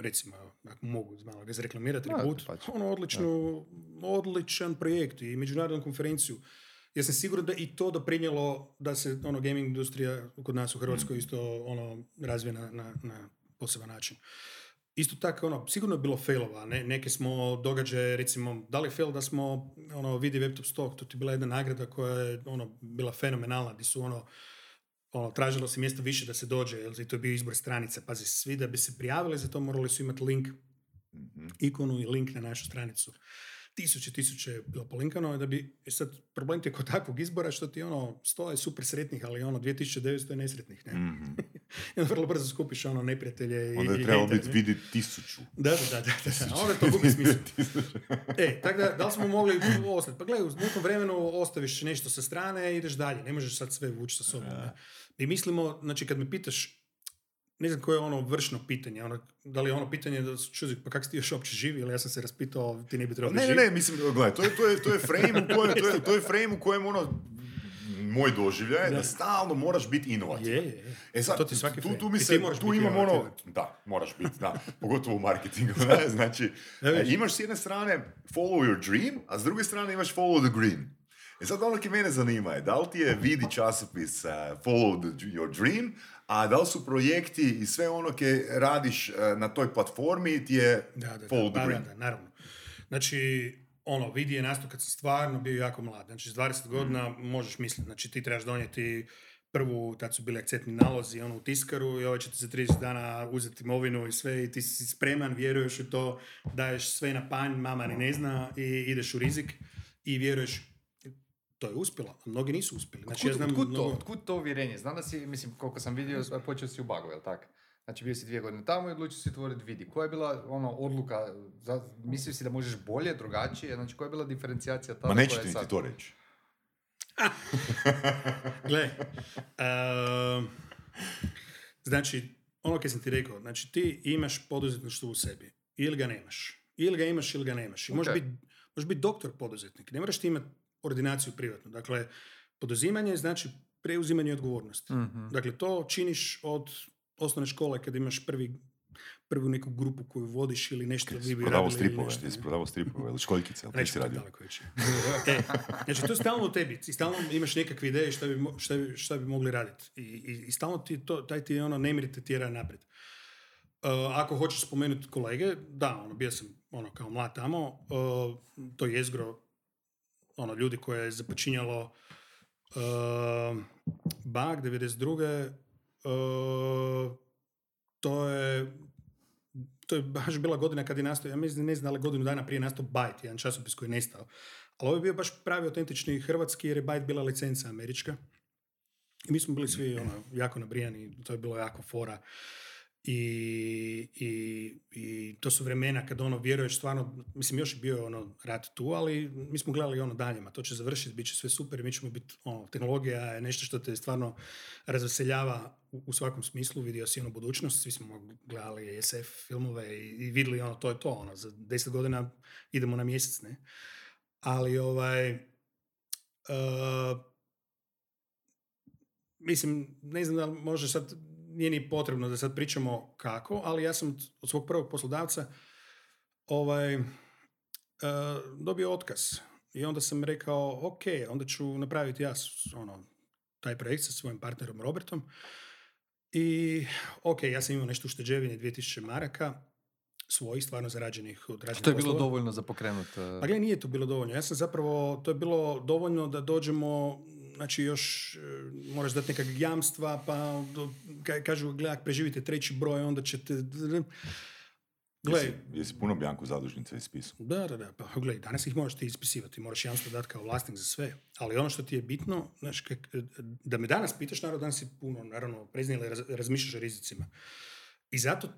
[SPEAKER 2] recimo, ako mogu malo ga zreklamirati,
[SPEAKER 1] Da,
[SPEAKER 2] Reboot,
[SPEAKER 1] dapače.
[SPEAKER 2] ono odličnu, odličan projekt i međunarodnu konferenciju. Ja sam siguran da i to doprinjelo da se ono gaming industrija kod nas u Hrvatskoj isto ono razvije na, na, na poseban način. Isto tako, ono, sigurno je bilo failova, ne? neke smo događaje, recimo, da li fail da smo, ono, vidi Web Top Stock, to ti je bila jedna nagrada koja je, ono, bila fenomenalna, gdje su, ono, ono, tražilo se mjesto više da se dođe, jer to je bio izbor stranica. Pazi, svi da bi se prijavili za to morali su imati link, ikonu i link na našu stranicu. Tisuće, tisuće je bilo polinkano, da bi, e sad, problem ti je kod takvog izbora što ti ono, sto je super sretnih, ali ono, 2900 je nesretnih, ne? (laughs) I onda vrlo brzo skupiš ono neprijatelje i
[SPEAKER 3] Onda je
[SPEAKER 2] i
[SPEAKER 3] trebalo biti vidi tisuću.
[SPEAKER 2] Da, da, da, da, da, da. Onda to gubi smisla. E, tako da, da li smo mogli ostati? Pa gledaj, u nekom vremenu ostaviš nešto sa strane i ideš dalje. Ne možeš sad sve vući sa sobom. Ne? I mislimo, znači kad me pitaš, ne znam koje je ono vršno pitanje, ono, da li je ono pitanje da se čuzi, pa kako si ti još uopće živi, ili ja sam se raspitao, ti ne bi trebao
[SPEAKER 3] Ne, ne, ne, mislim, gledaj, to je, to je, to je frame u kojem, to je, to je frame u kojem ono, moj doživljaj je da
[SPEAKER 2] Da.
[SPEAKER 3] stalno moraš biti inovativan.
[SPEAKER 2] Je, je.
[SPEAKER 3] E sad,
[SPEAKER 2] To ti svaki
[SPEAKER 3] tu, tu, mi se, tu imam ono, da, moraš biti, da, pogotovo u marketingu, (laughs) da, znači,
[SPEAKER 2] Da,
[SPEAKER 3] e, imaš s jedne strane follow your dream, a s druge strane imaš follow the green. E sad ono ki mene zanima je, da li ti je vidi časopis uh, follow the, your dream, a da li su projekti i sve ono ke radiš uh, na toj platformi ti je
[SPEAKER 2] Da, da, da,
[SPEAKER 3] follow the
[SPEAKER 2] da, da, da, naravno. Znači, ono, vidi je nastao kad sam stvarno bio jako mlad. Znači, s 20 godina možeš misliti, znači ti trebaš donijeti prvu, tad su bili akcentni nalozi ono, u tiskaru i ovaj će ti za 30 dana uzeti imovinu i sve i ti si spreman, vjeruješ u to, daješ sve na panj, mama ni ne zna i ideš u rizik i vjeruješ to je uspjelo, a mnogi nisu uspjeli. Znači, ja
[SPEAKER 1] Otkud,
[SPEAKER 2] znam
[SPEAKER 1] otkud to,
[SPEAKER 2] mnogo-
[SPEAKER 1] otkud to uvjerenje? Znam da si, mislim, koliko sam vidio, počeo si u Bagu, jel tak? Znači bio si dvije godine tamo i odlučio si otvoriti vidi. Koja je bila ono odluka, za, mislio si da možeš bolje, drugačije, znači koja je bila diferencijacija tada
[SPEAKER 3] Ma neću ti
[SPEAKER 1] sad?
[SPEAKER 3] to reći. (laughs)
[SPEAKER 2] Gle, ehm, znači, ono kad sam ti rekao, znači ti imaš poduzetništvo u sebi, ili ga nemaš. Ili ga imaš, ili ga nemaš. I možeš
[SPEAKER 1] Ok.
[SPEAKER 2] biti možeš biti doktor poduzetnik, ne moraš ti imati ordinaciju privatnu. Dakle, poduzimanje znači preuzimanje odgovornosti.
[SPEAKER 1] Mhm.
[SPEAKER 2] Dakle, to činiš od osnovne škole kad imaš prvi, prvu neku grupu koju vodiš ili nešto vi bi radili ili
[SPEAKER 3] stripove, ti si
[SPEAKER 2] ne?
[SPEAKER 3] prodavao stripove ili školjkice, ali ti si radio.
[SPEAKER 2] e, znači, to je stalno u tebi. Ti stalno imaš nekakve ideje šta bi, šta bi, šta bi mogli raditi. I, i, i stalno ti to, taj ti ono nemir te tjera naprijed. Uh, ako hoćeš spomenuti kolege, da, ono, bio sam ono, kao mlad tamo, uh, to je jezgro ono, ljudi koje je započinjalo uh, Bag 92. Uh, to je to je baš bila godina kad je nastao, ja mislim, ne znam da li je godinu dana prije nastao Byte, jedan časopis koji je nestao. Ali ovo je bio baš pravi autentični hrvatski jer je Byte bila licenca američka. I mi smo bili svi (clears throat) ono, jako nabrijani, to je bilo jako fora. I, i, I to su vremena kad ono vjeruješ stvarno, mislim još je bio ono rat tu, ali mi smo gledali ono dalje, ma to će završiti, bit će sve super, mi ćemo biti, ono, tehnologija je nešto što te stvarno razveseljava u, u svakom smislu, vidio si ono budućnost, svi smo gledali SF filmove i, i vidjeli ono, to je to, ono, za deset godina idemo na mjesec, ne. Ali ovaj, uh, mislim, ne znam da li može sad, nije ni potrebno da sad pričamo kako, ali ja sam od svog prvog poslodavca ovaj, uh, dobio otkaz. I onda sam rekao, ok, onda ću napraviti ja ono, taj projekt sa svojim partnerom Robertom. I ok, ja sam imao nešto ušteđevine 2000 maraka, svojih stvarno zarađenih od raznih
[SPEAKER 1] Što je bilo
[SPEAKER 2] poslova.
[SPEAKER 1] dovoljno za pokrenut? uh,
[SPEAKER 2] Pa gle, nije to bilo dovoljno. Ja sam zapravo, to je bilo dovoljno da dođemo, znači još e, moraš dati neka jamstva, pa kažu, gle, ako preživite treći broj, onda ćete... Gle,
[SPEAKER 3] Jesi, jesi puno Bjanku zadužnice ispisao?
[SPEAKER 2] da, da, da, pa gle, danas ih moraš ti ispisivati, moraš jamstvo dati kao vlasnik za sve. Ali ono što ti je bitno, znači, kak- da me danas pitaš, naravno danas si puno, naravno, preznijela raz, razmišljaš o rizicima. I zato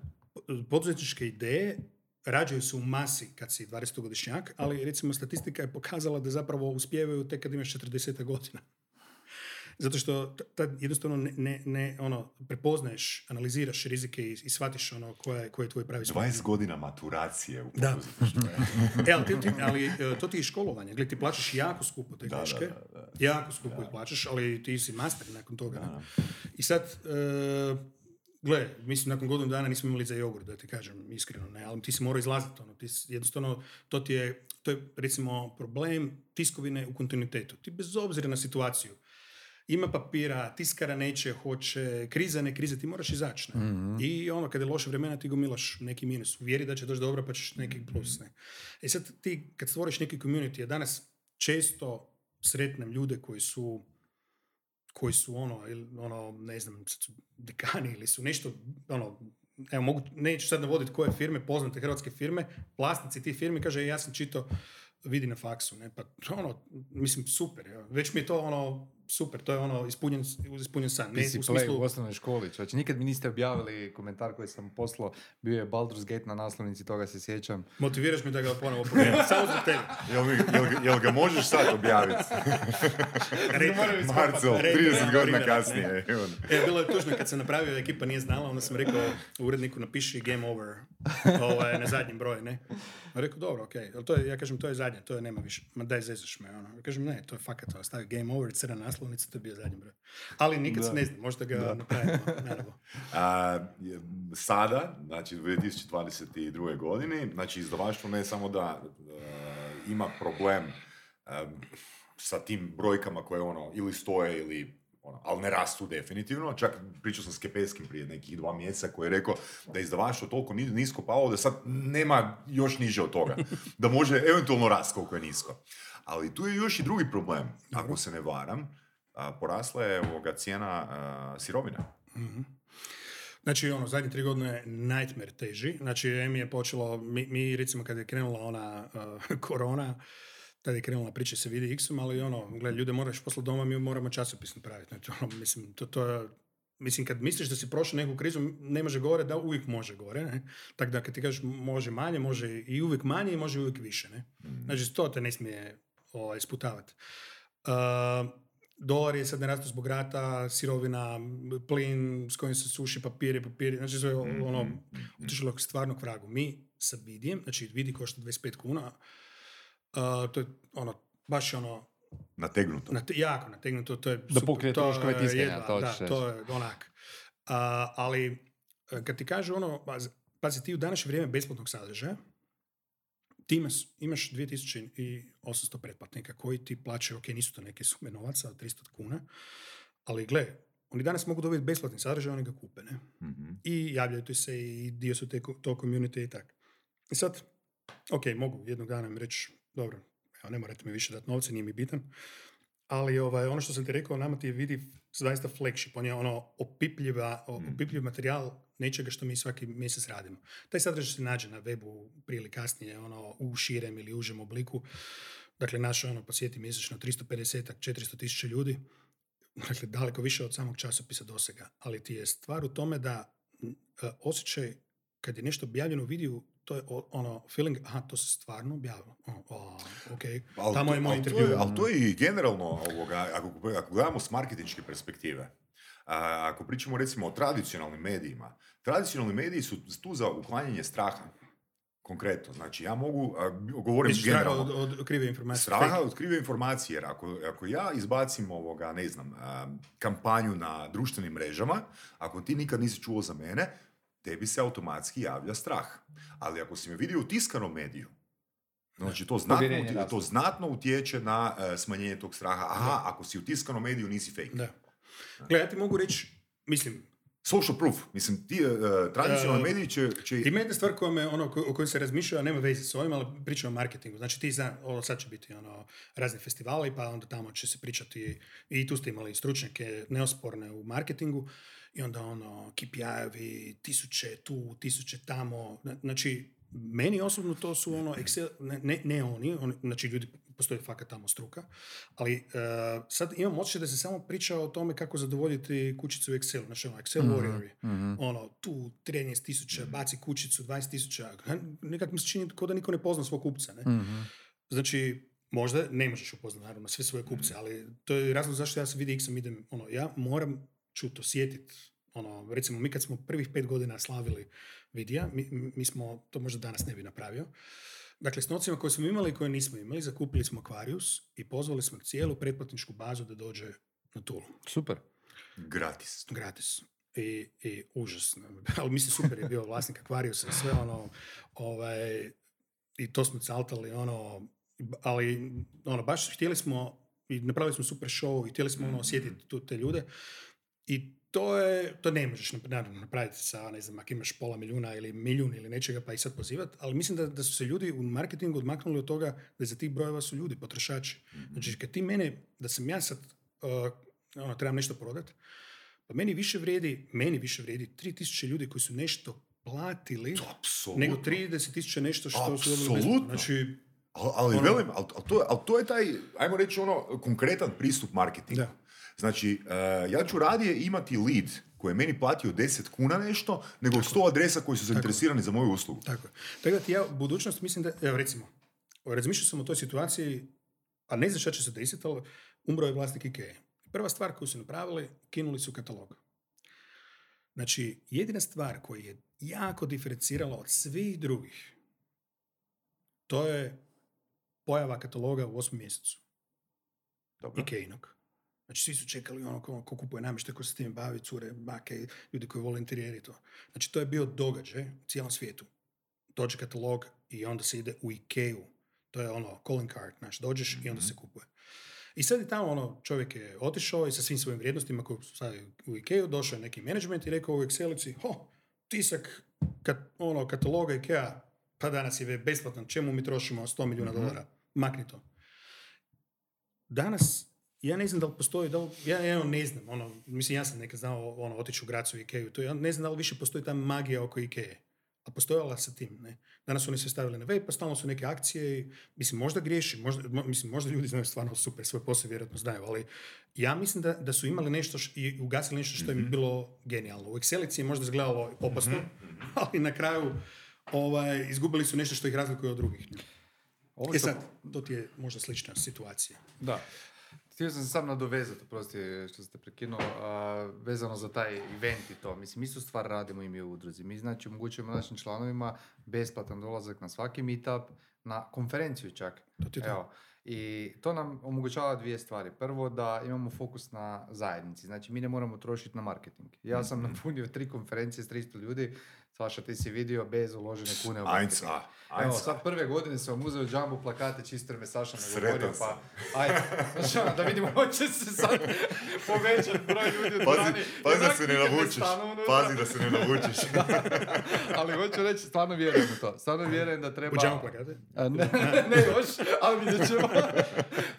[SPEAKER 2] poduzetničke ideje rađaju se u masi kad si 20-godišnjak, ali recimo statistika je pokazala da zapravo uspijevaju tek kad imaš 40 godina. Zato što tad jednostavno ne, ne, ne, ono, prepoznaješ, analiziraš rizike i, i shvatiš ono koje, koje je tvoj pravi smjer.
[SPEAKER 3] 20 godina maturacije u
[SPEAKER 2] Da. (laughs) E, ali, ti, ti- ali e, to ti je školovanje. Gle, ti plaćaš jako skupo te
[SPEAKER 3] Da,
[SPEAKER 2] greške.
[SPEAKER 3] da, da, da.
[SPEAKER 2] Jako skupo ih plaćaš, ali ti si master nakon toga. ne? I sad, e, gle, mislim, nakon godinu dana nismo imali za jogurt, da ti kažem, iskreno, ne, ali ti si morao izlaziti, ono, ti jednostavno, to ti je, to je, recimo, problem tiskovine u kontinuitetu. Ti bez obzira na situaciju, ima papira, tiskara neće, hoće, kriza, ne kriza, ti moraš izaći. Ne? I ono, kada je loše vremena, ti gomilaš neki minus. Vjeri da će doći dobro, pa ćeš neki plus. Ne? E sad, ti, kad stvoriš neki community, a danas često sretnem ljude koji su koji su ono, ili, ono ne znam, dekani ili su nešto, ono, evo, mogu, neću sad navoditi koje firme, poznate hrvatske firme, vlasnici tih firmi, kaže, ja sam čito vidi na faksu, ne, pa ono, mislim, super, evo. već mi je to ono, super, to je ono, ispunjen, ispunjen san, ne, u
[SPEAKER 1] play
[SPEAKER 2] smislu,
[SPEAKER 1] u osnovnoj školi, čovječe. Nikad mi niste objavili komentar koji sam poslao, bio je Baldur's Gate na naslovnici, toga se sjećam.
[SPEAKER 2] motiviraš me da ga ponovo pogledam, (laughs) samo zbog tebe.
[SPEAKER 3] Jel, mi- jel, jel ga možeš sad objaviti? (laughs) Marcel,
[SPEAKER 2] Rekao,
[SPEAKER 3] 30 godina kasnije. evo.
[SPEAKER 2] E, bilo je tužno kad sam napravio, ekipa nije znala, onda sam rekao uredniku napiši game over ovaj, na zadnjem broju, ne? Rekao, dobro, okej, ali to je, ja kažem, to je zadnje, to je nema više, ma daj zezaš me, ono. Ja kažem, ne, to je fakat, ono, stavio game over, crna naslovnica, to je bio zadnji broj. Ali nikad se ne znam, možda ga napravimo, naravno. (laughs)
[SPEAKER 3] A, sada, znači u 2022. godini, znači izdavaštvo ne samo da e, ima problem e, sa tim brojkama koje ono ili stoje ili ono, ali ne rastu definitivno. Čak pričao sam s Kepeskim prije nekih dva mjeseca koji je rekao da je izdavaštvo toliko ni- nisko pao da sad nema još niže od toga. (laughs) Da može eventualno rast koliko je nisko. Ali tu je još i drugi problem. Ako se ne varam, porasla je ovoga cijena sirovina.
[SPEAKER 2] Znači, ono, zadnje tri godine je nightmare teži. Znači, mi je počelo, mi, mi recimo kad je krenula ona uh, (laughs) korona, tada je krenula priča se vidi X-om, ali ono, gledaj, ljude moraš poslati doma, mi moramo časopis napraviti. Znači, ono, mislim, to, to je, mislim, kad misliš da si prošao neku krizu, ne može gore, da uvijek može gore, ne? Tako da kad ti kažeš može manje, može i uvijek manje i može uvijek više, ne? Znači, to te ne smije ovaj, sputavati. Uh, dolar je sad ne rastu zbog rata, sirovina, plin s kojim se suši papiri, papiri, znači sve ono, otišlo k stvarnog vragu. Mi sa vidijem, znači vidi košta 25 kuna, uh, to je ono, baš je ono,
[SPEAKER 3] Nategnuto.
[SPEAKER 2] nate, jako nategnuto, to je
[SPEAKER 1] Da
[SPEAKER 2] to
[SPEAKER 1] troškove
[SPEAKER 2] je
[SPEAKER 1] tiskanja, to
[SPEAKER 2] da, to je onak. Uh, ali e, kad ti kažu ono, paz- pazi ti u današnje vrijeme besplatnog sadržaja, ti imaš, imaš 2800 pretplatnika koji ti plaćaju, ok, nisu to neke sume novaca, od 300 kuna, ali gle, oni danas mogu dobiti besplatni sadržaj, oni ga kupe, ne?
[SPEAKER 3] Mhm.
[SPEAKER 2] I javljaju ti se i dio su te, to community i tak. I sad, ok, mogu jednog dana im reći, dobro, evo, ne morate mi više dati novce, nije mi bitan, ali ovaj, ono što sam ti rekao, nama ti vidi zaista flagship, on je ono opipljiva, o- opipljiv materijal nečega što mi svaki mjesec radimo. Taj sadržaj se nađe na webu prije ili kasnije, ono, u širem ili užem obliku. Dakle, naš ono, posjeti mjesečno 350 400 tisuća ljudi, dakle, daleko više od samog časopisa dosega. Ali ti je stvar u tome da e, osjećaj kad je nešto objavljeno u videu, to je ono feeling, aha, to se stvarno objavilo. O, o, ok,
[SPEAKER 3] Ali
[SPEAKER 2] tamo
[SPEAKER 3] to-
[SPEAKER 2] je moj
[SPEAKER 3] ali to
[SPEAKER 2] intervju.
[SPEAKER 3] Ali to je i generalno, ovoga, ako, ako gledamo s marketinške perspektive, a, ako pričamo recimo o tradicionalnim medijima, tradicionalni mediji su tu za uklanjanje straha. Konkretno, znači ja mogu, a, govorim generalno,
[SPEAKER 2] od, od krive informacije.
[SPEAKER 3] straha od krive informacije, jer ako, ako ja izbacim ovoga, ne znam, a, kampanju na društvenim mrežama, ako ti nikad nisi čuo za mene, tebi se automatski javlja strah. Ali ako si me vidio u tiskanom mediju, znači to znatno, utje- to znatno utječe na e, smanjenje tog straha. Aha, ako si u tiskanom mediju nisi fake.
[SPEAKER 2] Da. Gle, ja ti mogu reći, mislim,
[SPEAKER 3] Social proof. Mislim, ti e, tradicionalni
[SPEAKER 2] E,
[SPEAKER 3] mediji će... će
[SPEAKER 2] Ima jedna stvar koja me, ono, o kojoj se razmišlja, a nema veze s ovim, ali pričamo o marketingu. Znači ti zna, ovo sad će biti ono, razni festivali, pa onda tamo će se pričati, i tu ste imali stručnjake neosporne u marketingu, i onda ono, KPI-evi, tisuće tu, tisuće tamo. Zna- Znači, meni osobno to su ono, Excel, ne, ne, ne oni, oni, znači ljudi, postoji fakat tamo struka, ali eh, sad imam osjećaj da se samo priča o tome kako zadovoljiti kućicu u Excelu, znači ono, Excel warriori, ono, tu 13 tisuća, baci kućicu, 20 tisuća, nekak mi se čini kao da niko ne pozna svog kupca, ne? Znači, Možda ne možeš upoznati naravno sve svoje kupce, ali to je razlog zašto ja sa VDX-om idem, ono, ja moram čut, osjetit, ono, recimo mi kad smo prvih pet godina slavili vidija, mi, mi smo, to možda danas ne bi napravio, dakle s novcima koje smo imali i koje nismo imali, zakupili smo Aquarius i pozvali smo cijelu pretplatničku bazu da dođe na Tulu.
[SPEAKER 1] Super.
[SPEAKER 3] Gratis.
[SPEAKER 2] Gratis. I, i užasno. (laughs) Ali mislim super je bio vlasnik Aquariusa i sve ono, ovaj, i to smo caltali, ono, ali ono, baš htjeli smo i napravili smo super show i htjeli smo ono, osjetiti tu, te ljude i to je, to ne možeš naravno napraviti sa, ne znam, ako imaš pola milijuna ili milijun ili nečega pa i sad pozivati, ali mislim da, da su se ljudi u marketingu odmaknuli od toga da za tih brojeva su ljudi, potrošači. Znači, kad ti mene, da sam ja sad, uh, ono, trebam nešto prodati, pa meni više vrijedi, meni više vrijedi 3000 ljudi koji su nešto platili,
[SPEAKER 3] Apsolutno.
[SPEAKER 2] nego 30.000 nešto što su dobili. Znači,
[SPEAKER 3] Ali, ali
[SPEAKER 2] Ono-
[SPEAKER 3] velim, ali, ali, to, ali to je taj, ajmo reći ono, konkretan pristup marketingu.
[SPEAKER 2] Da.
[SPEAKER 3] Znači, eh, ja ću radije imati lead koji je meni platio 10 kuna nešto, nego 100 adresa koji su zainteresirani za moju uslugu.
[SPEAKER 2] Tako je. Tako da ti ja u budućnost mislim da, evo recimo, razmišljao sam o toj situaciji, a ne znam šta će se desiti, ali umro je vlasnik Ikea. Prva stvar koju su napravili, kinuli su katalog. Znači, jedina stvar koja je jako diferencirala od svih drugih, to je pojava kataloga u osmom mjesecu.
[SPEAKER 3] Dobro.
[SPEAKER 2] Ikeinog. Znači, svi su čekali ono ko, ko kupuje namještaj, ko se s tim bavi, cure, bake, ljudi koji vole interijeri to. Znači, to je bio događaj u cijelom svijetu. Dođe katalog i onda se ide u Ikeu. To je ono, calling card, znaš, dođeš i onda se kupuje. I sad je tamo ono, čovjek je otišao i sa svim svojim vrijednostima koje su stavili u Ikeu, došao je neki management i rekao u Excelici, ho, tisak kat, ono, kataloga Ikea, pa danas je besplatan, čemu mi trošimo 100 milijuna dolara? Makni to. Danas, ja ne znam da li postoji, da li, ja, ja ne znam, ono, mislim, ja sam nekad znao ono, otići u Gracu u Ikeu, to ja ne znam da li više postoji ta magija oko Ikeje. A postojala sa tim, ne. Danas su oni sve stavili na web, pa stalno su neke akcije i, mislim, možda griješim, možda, mo- mislim, možda ljudi znaju stvarno super, svoj posao vjerojatno znaju, ali ja mislim da, da su imali nešto š- i ugasili nešto što im je bilo genijalno. U Excelici je možda izgledalo opasno, (laughs) ali na kraju ovaj, izgubili su nešto što ih razlikuje od drugih.
[SPEAKER 1] Ovo
[SPEAKER 2] E sad, to ti je možda slična situacija.
[SPEAKER 1] Da. Htio sam se sam nadovezati, oprosti što ste prekinuo, vezano za taj event i to. Mislim, istu stvar radimo i mi u udruzi. Mi znači omogućujemo našim članovima besplatan dolazak na svaki meetup, na konferenciju čak. Evo. I to nam omogućava dvije stvari. Prvo da imamo fokus na zajednici, znači mi ne moramo trošiti na marketing. Ja sam napunio tri konferencije s 300 ljudi, Saša ti si vidio bez uložene kune u marketing. Evo, sad prve godine sam vam uzeo džambu plakate čisto me Saša ne
[SPEAKER 3] Sretan
[SPEAKER 1] govorio,
[SPEAKER 3] sam.
[SPEAKER 1] pa ajde, znači ono, da vidimo hoće se sad (laughs) povećati broj ljudi u
[SPEAKER 3] Pazi, pazi da se ne
[SPEAKER 1] unutra.
[SPEAKER 3] Pazi da se ne navučeš. (laughs)
[SPEAKER 1] Ali hoću reći, stvarno vjerujem u to. Stvarno vjerujem da treba...
[SPEAKER 2] U džamu plakate?
[SPEAKER 1] A, (laughs) ne, ne još, ali vidjet ćemo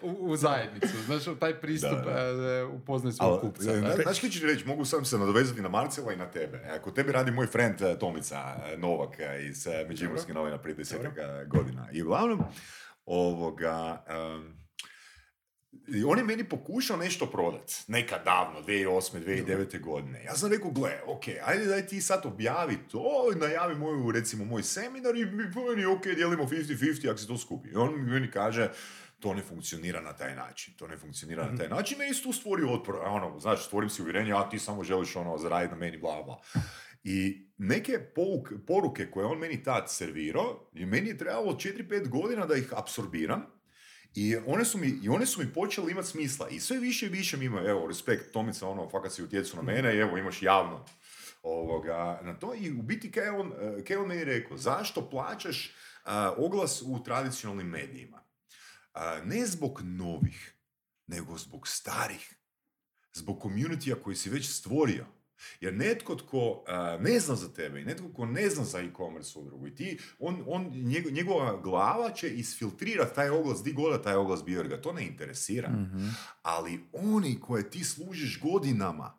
[SPEAKER 1] u, u zajednicu. Znaš, taj pristup
[SPEAKER 3] Da, da.
[SPEAKER 1] e, upoznaj svog kupca.
[SPEAKER 3] e,
[SPEAKER 1] ne?
[SPEAKER 3] Znaš što ću reći, mogu sam se nadovezati na Marcela i na tebe. Kod tebe radi moj friend Tomica Novak iz Međimurske novina prije desetak godina. I uglavnom, ovoga, em, i on je meni pokušao nešto prodat, nekad davno, 2008. 2009. godine. Ja sam rekao, gle, ok, ajde daj ti sad objavi to, najavi moju, recimo, moj seminar i mi ok, dijelimo 50-50 ako se to skupi. I on mi meni kaže, to ne funkcionira na taj način, to ne funkcionira na taj način, meni tu stvorio otpor, ono, znaš, stvorim si uvjerenje, a ti samo želiš ono, zaraditi na meni, bla, bla. I neke pouk, poruke koje on meni tad servirao, i meni je trebalo 4-5 godina da ih apsorbiram, i one su mi, i one su mi počele imati smisla. I sve više i više mi ima, evo, respekt, Tomica, ono, fakat si utjecao na mene i evo, imaš javno ovoga, na to. I u biti, kaj je on, kaj on meni rekao, zašto plaćaš a, oglas u tradicionalnim medijima? Ne zbog novih, nego zbog starih. Zbog communitija koji si već stvorio. Jer netko tko a, ne zna za tebe i netko tko ne zna za e-commerce udrugu i ti, on, on, njego- njegova glava će isfiltrirati taj oglas, di god taj oglas bio, jer ga to ne interesira. Ali oni koje ti služiš godinama,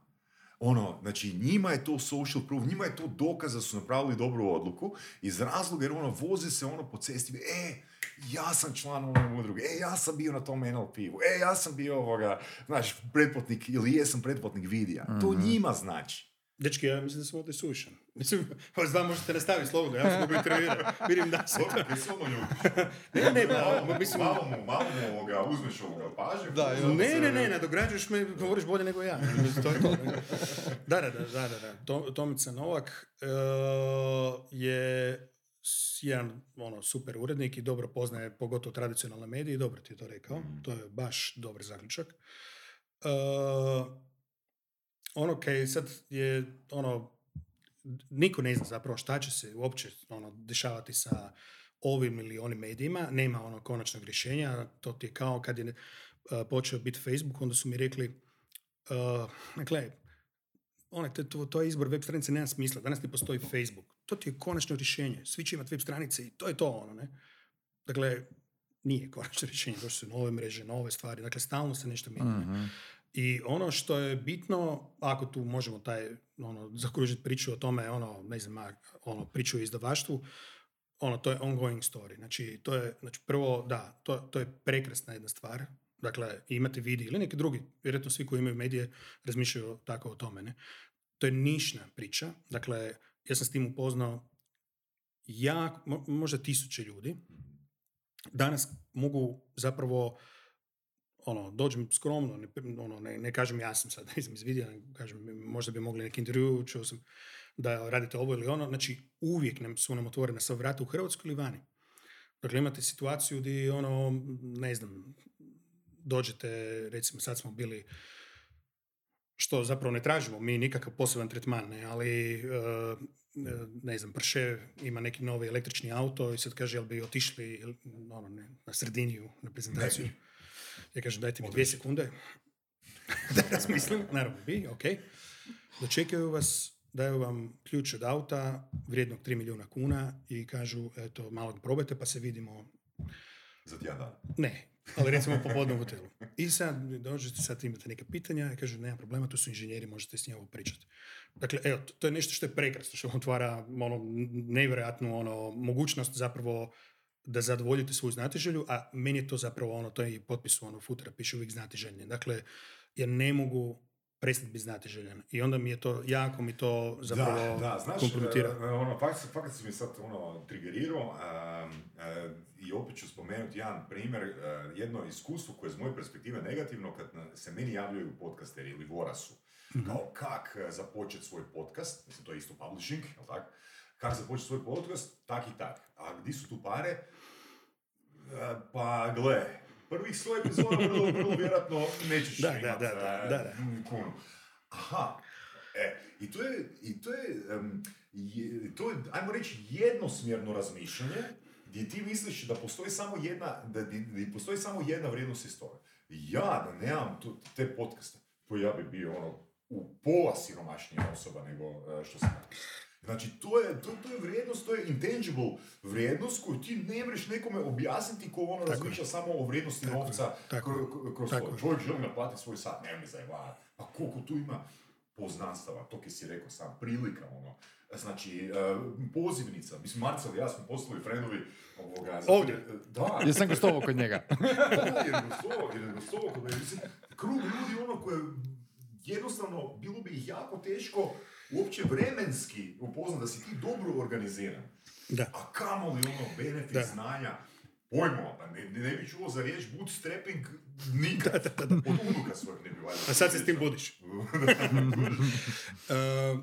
[SPEAKER 3] ono, znači njima je to social proof, njima je to dokaz da su napravili dobru odluku iz razloga jer ono voze se ono po cesti, e, ja sam član ove udruge, e, ja sam bio na tom NLP-u, e, ja sam bio ovoga, znaš, pretplatnik ili jesam pretplatnik videa. To njima znači.
[SPEAKER 2] Dečki, ja mislim da sam ovdje suvišan. Mislim, vas dva možete nastaviti slobodno, ja sam mogu intervjuirati. Vidim da se...
[SPEAKER 3] Dobro, kaj se ono ljutiš?
[SPEAKER 2] Ne, ne,
[SPEAKER 3] Malo,
[SPEAKER 2] pa, mislim...
[SPEAKER 3] malo mu, malo mu ovoga, uzmeš ovoga pažnje.
[SPEAKER 1] Da,
[SPEAKER 2] Ne,
[SPEAKER 3] se-
[SPEAKER 2] ne, ne, nadograđuješ me, govoriš bolje nego ja. To je to. Da, da, da, da, da, da. To- Tomica Novak e, je jedan ono, super urednik i dobro poznaje pogotovo tradicionalne medije i dobro ti je to rekao. To je baš dobar zaključak. E, ono kaj sad je ono niko ne zna zapravo šta će se uopće ono, dešavati sa ovim ili onim medijima, nema ono konačnog rješenja, to ti je kao kad je uh, počeo biti Facebook, onda su mi rekli, uh, dakle, onaj, to, to, je izbor web stranice, nema smisla, danas ti postoji Facebook, to ti je konačno rješenje, svi će imati web stranice i to je to, ono, ne. Dakle, nije konačno (laughs) rješenje, došle su nove mreže, nove stvari, dakle, stalno se nešto mijenja.
[SPEAKER 1] Mhm.
[SPEAKER 2] I ono što je bitno, ako tu možemo taj, ono, zakružiti priču o tome, ono, ne znam, ono, priču o izdavaštvu, ono, to je ongoing story. Znači, to je, znači, prvo, da, to, to je prekrasna jedna stvar. Dakle, imate vidi ili neki drugi, vjerojatno svi koji imaju medije razmišljaju tako o tome, ne. To je nišna priča. Dakle, ja sam s tim upoznao mo- možda tisuće ljudi. Danas mogu zapravo ono, dođem skromno, ne, ono, ne, ne kažem ja sam sad, (laughs) ne znam, iz videa, nego kažem, možda bi mogli neki intervju, čuo sam da radite ovo ili ono, znači uvijek nam su nam otvorena sva vrata u Hrvatskoj ili vani. Dakle, imate situaciju gdje, ono, ne znam, dođete, recimo sad smo bili, što zapravo ne tražimo, mi nikakav poseban tretman, ne, ali e, e, ne znam, Prše ima neki novi električni auto i sad kaže, jel bi otišli ono, ne, na Srediniju, na prezentaciju.
[SPEAKER 3] Ne.
[SPEAKER 2] Ja kažem, dajte mi dvije sekunde. (laughs) da razmislim, naravno bi, ok. Dočekaju vas, daju vam ključ od auta vrijednog 3 milijuna kuna i kažu, eto, malo probajte pa se vidimo.
[SPEAKER 3] Za tjedan dan.
[SPEAKER 2] Ne, ali recimo popodne u hotelu. I sad dođete, sad imate neka pitanja i kažu, nema problema, tu su inženjeri, možete s njima pričati. Dakle, evo, to- je nešto što je prekrasno, što otvara ono, nevjerojatnu ono, mogućnost zapravo da zadovoljite svoju znatiželju, a meni je to zapravo ono, to je i potpis ono, futera, piše uvijek znatiželjen. Dakle, ja ne mogu prestati biti znatiželjan. I onda mi je to, jako mi to zapravo
[SPEAKER 3] da, da, znaš,
[SPEAKER 2] kompromitira.
[SPEAKER 3] e, ono, fakat, fakat si mi sad ono, trigerirao um, e, i opet ću spomenuti jedan primjer, e, jedno iskustvo koje je iz moje perspektive negativno kad se meni javljaju podcasteri ili Vorasu,
[SPEAKER 2] Mhm.
[SPEAKER 3] kao kak započeti svoj podcast, mislim to je isto publishing, jel tak? Kak započeti svoj podcast, tak i tak. A gdje su tu pare? E, pa gle, prvih sto epizoda vrlo, vrlo vjerojatno nećeš
[SPEAKER 2] Da, da, da, da,
[SPEAKER 3] e,
[SPEAKER 2] da, da.
[SPEAKER 3] kunu. Aha, e, i to je, i to je, em, je- to je, ajmo reći, jednosmjerno razmišljanje, gdje ti misliš da postoji samo jedna, da, da, postoji samo jedna vrijednost istorije. Ja da nemam tu, te podcaste, pa ja bi bio ono, u pola siromašnija osoba nego e, što sam danas. Znači, to je, to, to je vrijednost, to je intangible vrijednost koju ti ne možeš nekome objasniti ko ono
[SPEAKER 2] Tako je.
[SPEAKER 3] razmišlja samo o vrijednosti
[SPEAKER 2] Tako je,
[SPEAKER 3] novca
[SPEAKER 2] tako
[SPEAKER 3] kroz
[SPEAKER 2] tako
[SPEAKER 3] to.
[SPEAKER 2] je.
[SPEAKER 3] Čovjek želi naplatiti svoj sat, ne mi zajebavati. Pa koliko tu ima poznanstava, to ki si rekao sam, prilika, ono. Znači, e, pozivnica, mislim, Marcel i ja smo postali friendovi ovoga... zato
[SPEAKER 2] Ovdje?
[SPEAKER 3] jer- Da,
[SPEAKER 1] Jesam gostovao kod njega. (laughs)
[SPEAKER 3] da, jer je gostovao, jer je gostovao kod mene. Mislim, krug ljudi ono koje jednostavno bilo bi ih jako teško uopće vremenski upoznat da si ti dobro organiziran.
[SPEAKER 2] Da.
[SPEAKER 3] A kamoli ono benefit
[SPEAKER 2] Da.
[SPEAKER 3] znanja, pojmova, pa ne, ne bi čuo za riječ bootstrapping nikad. Od unuka svojeg ne bi valjda.
[SPEAKER 2] A sad se s tim budiš. (laughs) (laughs) E,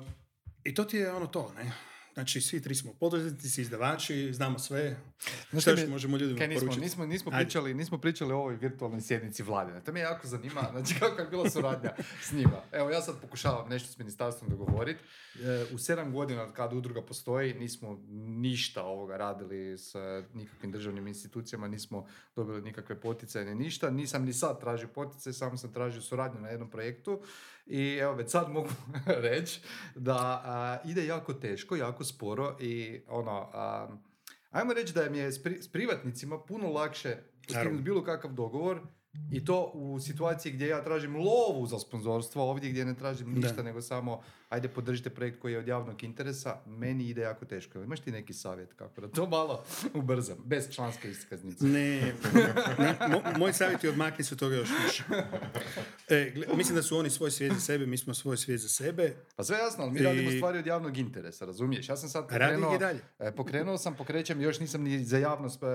[SPEAKER 2] I to ti je ono to, ne? Znači, svi tri smo poduzetnici, izdavači, znamo sve. Šta još
[SPEAKER 1] mi-
[SPEAKER 2] možemo ljudima
[SPEAKER 1] Kaj nismo,
[SPEAKER 2] poručiti?
[SPEAKER 1] nismo, nismo,
[SPEAKER 2] Ajde.
[SPEAKER 1] pričali, nismo pričali o ovoj virtualnoj sjednici vladine. To me jako zanima, (laughs) znači kako je bila suradnja s njima. Evo, ja sad pokušavam nešto s ministarstvom dogovoriti. E, u sedam godina od kad udruga postoji, nismo ništa ovoga radili s e, nikakvim državnim institucijama, nismo dobili nikakve poticaje ni ništa. Nisam ni sad tražio poticaje, samo sam tražio suradnju na jednom projektu. I evo, već sad mogu (laughs) reći da a, ide jako teško, jako sporo i ono, a, ajmo reći da mi je s, pri- s privatnicima puno lakše postignuti bilo kakav dogovor i to u situaciji gdje ja tražim lovu za sponzorstvo, ovdje gdje ne tražim
[SPEAKER 2] Da.
[SPEAKER 1] ništa, nego samo ajde podržite projekt koji je od javnog interesa, meni ide jako teško. Imaš ti neki savjet kako da to malo ubrzam, bez članske iskaznice?
[SPEAKER 2] Ne, ne, mo- moj savjet je odmakni se toga još više. E, gle- mislim da su oni svoj svijet za sebe, mi smo svoj svijet za sebe.
[SPEAKER 1] Pa sve jasno, ali mi
[SPEAKER 2] I-
[SPEAKER 1] radimo stvari od javnog interesa, razumiješ? Ja sam sad pokrenuo,
[SPEAKER 2] i dalje.
[SPEAKER 1] e, pokrenuo sam, pokrećem, još nisam ni za javnost e,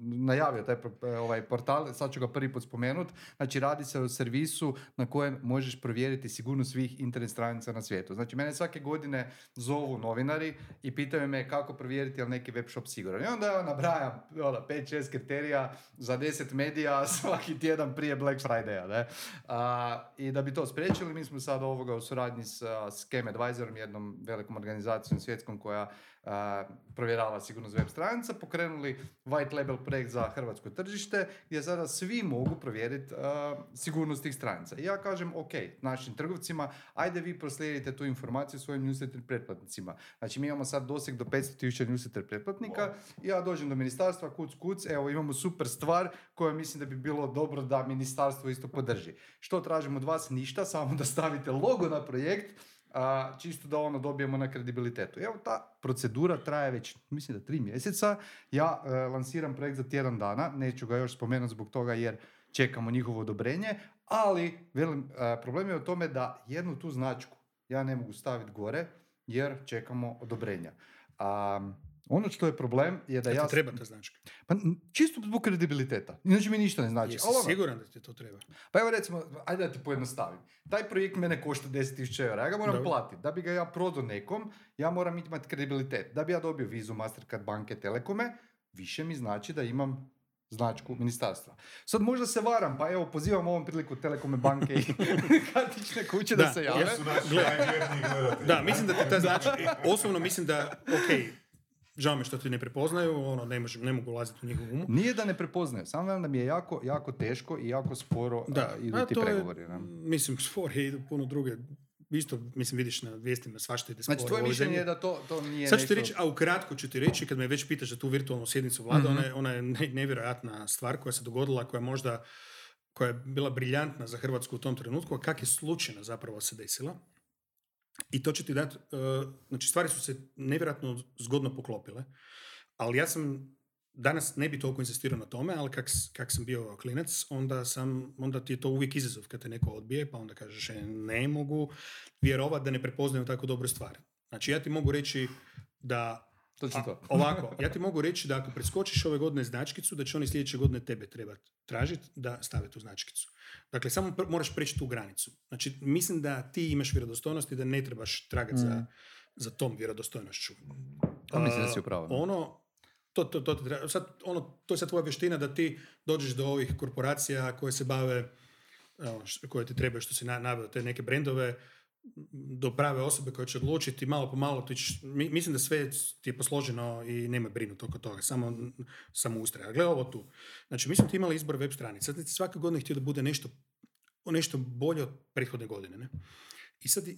[SPEAKER 1] najavio taj e, ovaj portal, sad ću ga prvi put spomenut. Znači radi se o servisu na kojem možeš provjeriti sigurnost svih internet stranica na svijetu. Znači mene svake godine zovu novinari i pitaju me kako provjeriti je li neki web shop siguran. I onda ja nabrajam ono, 5-6 kriterija za 10 medija (laughs) svaki tjedan prije Black Friday-a. Ne? A, I da bi to spriječili, mi smo sad ovoga u suradnji s a, Scam Advisorom, jednom velikom organizacijom svjetskom koja provjerava sigurnost web stranica, pokrenuli white label projekt za hrvatsko tržište gdje sada svi mogu provjeriti sigurnost tih stranica. I ja kažem, ok, našim trgovcima, ajde vi proslijedite tu informaciju svojim newsletter pretplatnicima. Znači mi imamo sad doseg do 500.000 newsletter pretplatnika i ja dođem do ministarstva, kuc, kuc, evo imamo super stvar koju mislim da bi bilo dobro da ministarstvo isto podrži. Što tražimo od vas? Ništa, samo da stavite logo na projekt, a, čisto da ono dobijemo na kredibilitetu. Evo ta procedura traje već, mislim da tri mjeseca. Ja e, lansiram projekt za tjedan dana, neću ga još spomenuti zbog toga jer čekamo njihovo odobrenje, ali velim, e, problem je u tome da jednu tu značku ja ne mogu staviti gore jer čekamo odobrenja. A, ono što je problem je da
[SPEAKER 2] Da
[SPEAKER 1] ja...
[SPEAKER 2] ti treba ta značka.
[SPEAKER 1] Pa čisto zbog kredibiliteta. Inače mi ništa ne znači.
[SPEAKER 2] Jesi
[SPEAKER 1] Ali ono,
[SPEAKER 2] siguran da ti to treba?
[SPEAKER 1] pa evo recimo, ajde da ti pojednostavim. Taj projekt mene košta 10.000 eura, ja ga moram platiti. Da bi ga ja prodao nekom, ja moram imati kredibilitet. Da bi ja dobio vizu Mastercard banke Telekome, više mi znači da imam značku ministarstva. Sad možda se varam, pa evo pozivam ovom priliku Telekome banke i (laughs) kartične kuće da,
[SPEAKER 2] Da,
[SPEAKER 1] se
[SPEAKER 2] ja
[SPEAKER 1] jave.
[SPEAKER 3] Naši.
[SPEAKER 2] Da, mislim da ti ta značka, (laughs) osobno mislim da, ok, žao mi što ti ne prepoznaju, ono, ne, možem, ne mogu ulaziti u njihov um.
[SPEAKER 1] Nije da ne prepoznaju, samo da mi je jako, jako teško i jako sporo
[SPEAKER 2] Da,
[SPEAKER 1] a, idu
[SPEAKER 2] a
[SPEAKER 1] ti
[SPEAKER 2] to je,
[SPEAKER 1] pregovori. ne?
[SPEAKER 2] mislim, spore idu puno druge. Isto, mislim, vidiš na vijestima svašta ide
[SPEAKER 1] Znači, tvoje mišljenje je da to, to nije
[SPEAKER 2] Sad ću ti
[SPEAKER 1] nešto-
[SPEAKER 2] reći, a ukratko ću ti reći, kad me već pitaš za tu virtualnu sjednicu vlada,
[SPEAKER 1] Mhm.
[SPEAKER 2] ona, je, ona je ne- nevjerojatna stvar koja se dogodila, koja je možda koja je bila briljantna za Hrvatsku u tom trenutku, a kak je slučajno zapravo se desila. I to će ti dati, znači stvari su se nevjerojatno zgodno poklopile, ali ja sam danas ne bi toliko insistirao na tome, ali kak, kak sam bio klinac, onda, sam, onda ti je to uvijek izazov kad te neko odbije, pa onda kažeš e, ne mogu vjerovati da ne prepoznaju tako dobre stvari. Znači ja ti mogu reći da
[SPEAKER 1] To će to.
[SPEAKER 2] ovako, ja ti mogu reći da ako preskočiš ove godine značkicu, da će oni sljedeće godine tebe trebati tražiti da stave tu značkicu. Dakle, samo pr- moraš preći tu granicu. Znači, mislim da ti imaš vjerodostojnost i da ne trebaš tragati za,
[SPEAKER 1] Mm.
[SPEAKER 2] za tom vjerodostojnošću.
[SPEAKER 1] Pa mislim da si
[SPEAKER 2] A,
[SPEAKER 1] u pravu.
[SPEAKER 2] Ono, to, to, to, treba- sad, ono, to je sad tvoja vještina da ti dođeš do ovih korporacija koje se bave, koje ti trebaju, što si na, naveo, te neke brendove, do prave osobe koje će odlučiti malo po malo, ti ćeš, mi- mislim da sve ti je posloženo i nema brinuti oko toga, samo, samo ustraja. Gle ovo tu. Znači, mi smo ti imali izbor web stranica. Ti svake godine htio da bude nešto, nešto bolje od prethodne godine. Ne? I sad e,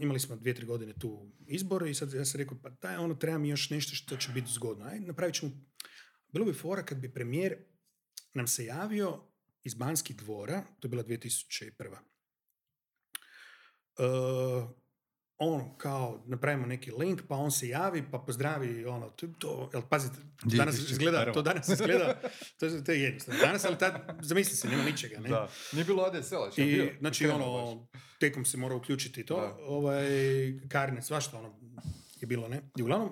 [SPEAKER 2] imali smo dvije, tri godine tu izbor i sad ja sam rekao, pa daj, ono, treba mi još nešto što će biti zgodno. Aj, napravit ćemo, bilo bi fora kad bi premijer nam se javio iz Banskih dvora, to je bila 2001. Uh, ono, kao, napravimo neki link, pa on se javi, pa pozdravi, ono, to, to jel, pazite, danas
[SPEAKER 1] 2001.
[SPEAKER 2] izgleda, to danas izgleda, (laughs) to, je- to je jednostavno. Danas, ali tad, zamisli se, nema ničega, ne?
[SPEAKER 1] Da. Nije bilo ADSL-a, je
[SPEAKER 2] I,
[SPEAKER 1] bio?
[SPEAKER 2] znači, ono,
[SPEAKER 1] baš.
[SPEAKER 2] tekom se mora uključiti to,
[SPEAKER 1] Da.
[SPEAKER 2] ovaj, karne, svašta, ono, je bilo, ne? I uglavnom,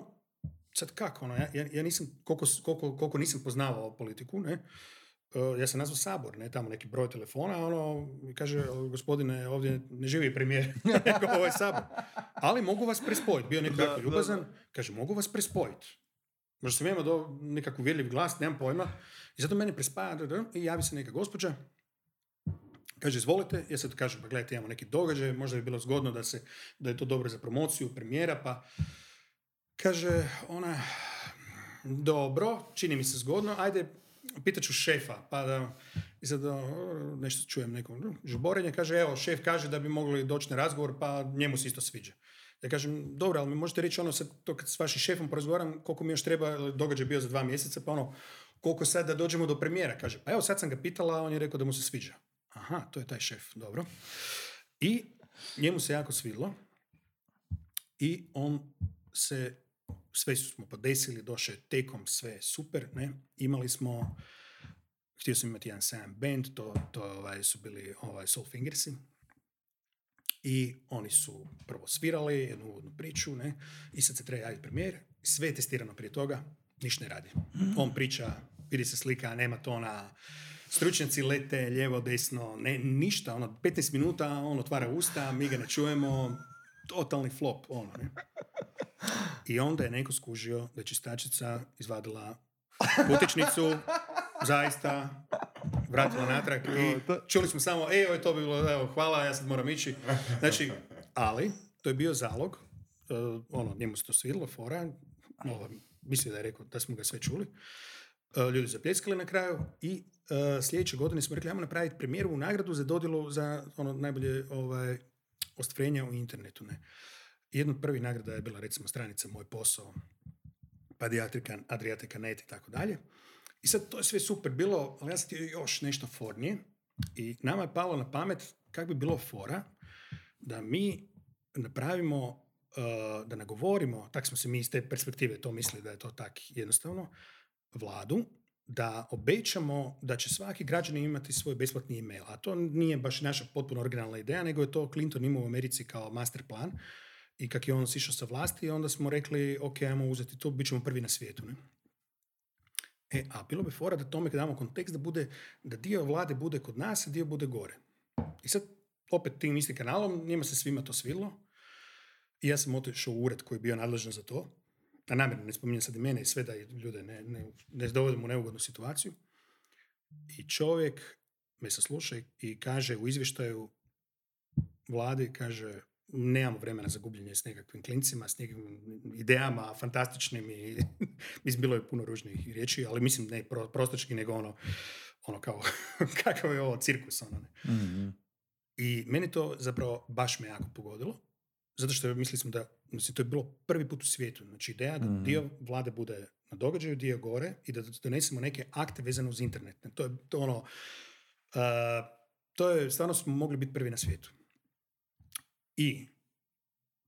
[SPEAKER 2] sad kako, ono, ja, ja, ja nisam, koliko, koliko, koliko nisam poznavao politiku, ne, uh, ja sam nazvao sabor, ne, tamo neki broj telefona, ono, kaže, gospodine, ovdje ne živi premijer, (laughs) nego ovaj sabor. Ali mogu vas prespojiti, bio
[SPEAKER 1] da,
[SPEAKER 2] ljubazan, kaže, mogu vas prespojiti. Možda sam imao do nekakav uvjerljiv glas, nemam pojma. I zato mene prespaja i javi se neka gospođa, Kaže, izvolite, ja sad kažem, pa gledajte, imamo neki događaj, možda bi bilo zgodno da, se, da je to dobro za promociju, premijera, pa kaže ona, dobro, čini mi se zgodno, ajde, pitat ću šefa, pa da, i sad o, nešto čujem neko žuborenje, kaže, evo, šef kaže da bi mogli doći na razgovor, pa njemu se isto sviđa. Ja kažem, dobro, ali mi možete reći ono sad, to kad s vašim šefom porazgovaram, koliko mi još treba, događaj bio za dva mjeseca, pa ono, koliko sad da dođemo do premijera, kaže, pa evo sad sam ga pitala, on je rekao da mu se sviđa. Aha, to je taj šef, dobro. I njemu se jako svidlo. I on se, sve su smo podesili, došao je tekom, sve super, ne. Imali smo, htio sam imati jedan sam band, to, to ovaj, su bili ovaj, Soul Fingersi. I oni su prvo svirali jednu uvodnu priču, ne, i sad se treba javiti premijer. Sve je testirano prije toga, ništa ne radi. On priča, vidi se slika, nema tona, stručnjaci lete lijevo, desno, ne, ništa, ono, 15 minuta, on otvara usta, mi ga ne čujemo, totalni flop, ono, ne. I onda je neko skužio da je čistačica izvadila putičnicu, zaista, vratila natrag i čuli smo samo, e, ovo je to bilo, evo, hvala, ja sad moram ići. Znači, ali, to je bio zalog, uh, ono, njemu se to svidilo, fora, ovo, mislim da je rekao da smo ga sve čuli. Uh, ljudi zapljeskali na kraju i uh, sljedeće godine smo rekli, ajmo napraviti premijeru nagradu za dodjelu za ono najbolje ovaj, ostvarenja u internetu. Ne. Jedna od prvih nagrada je bila recimo stranica Moj posao, pa Adriatica, Net i tako dalje. I sad to je sve super bilo, ali ja sam htio još nešto fornije i nama je palo na pamet kako bi bilo fora da mi napravimo, uh, da nagovorimo, tak smo se mi iz te perspektive to mislili da je to tak jednostavno, vladu, da obećamo da će svaki građanin imati svoj besplatni email. A to nije baš naša potpuno originalna ideja, nego je to Clinton imao u Americi kao master plan. I kak je on sišao sa vlasti, onda smo rekli, ok, ajmo uzeti to, bit ćemo prvi na svijetu. Ne? E, a bilo bi fora da tome damo kontekst da bude, da dio vlade bude kod nas, a dio bude gore. I sad, opet tim istim kanalom, njima se svima to svidlo. I ja sam otišao u ured koji je bio nadležan za to. A namjerno ne spominjem sad i mene i sve da ljude ne, ne, ne dovodimo u neugodnu situaciju. I čovjek me sasluša i kaže u izvještaju vladi, kaže, nemamo vremena za gubljenje s nekakvim klincima, s nekakvim idejama fantastičnim i (laughs) mislim bilo je puno ružnih riječi, ali mislim ne pro, prostočki nego ono, ono kao (laughs) kakav je ovo cirkus ono ne.
[SPEAKER 1] Mhm.
[SPEAKER 2] I meni to zapravo baš me jako pogodilo, zato što mislili smo da, mislim, to je bilo prvi put u svijetu, znači ideja da
[SPEAKER 1] Mhm.
[SPEAKER 2] dio vlade bude na događaju, dio gore i da donesemo neke akte vezane uz internet. To je to ono, uh, to je, stvarno smo mogli biti prvi na svijetu. I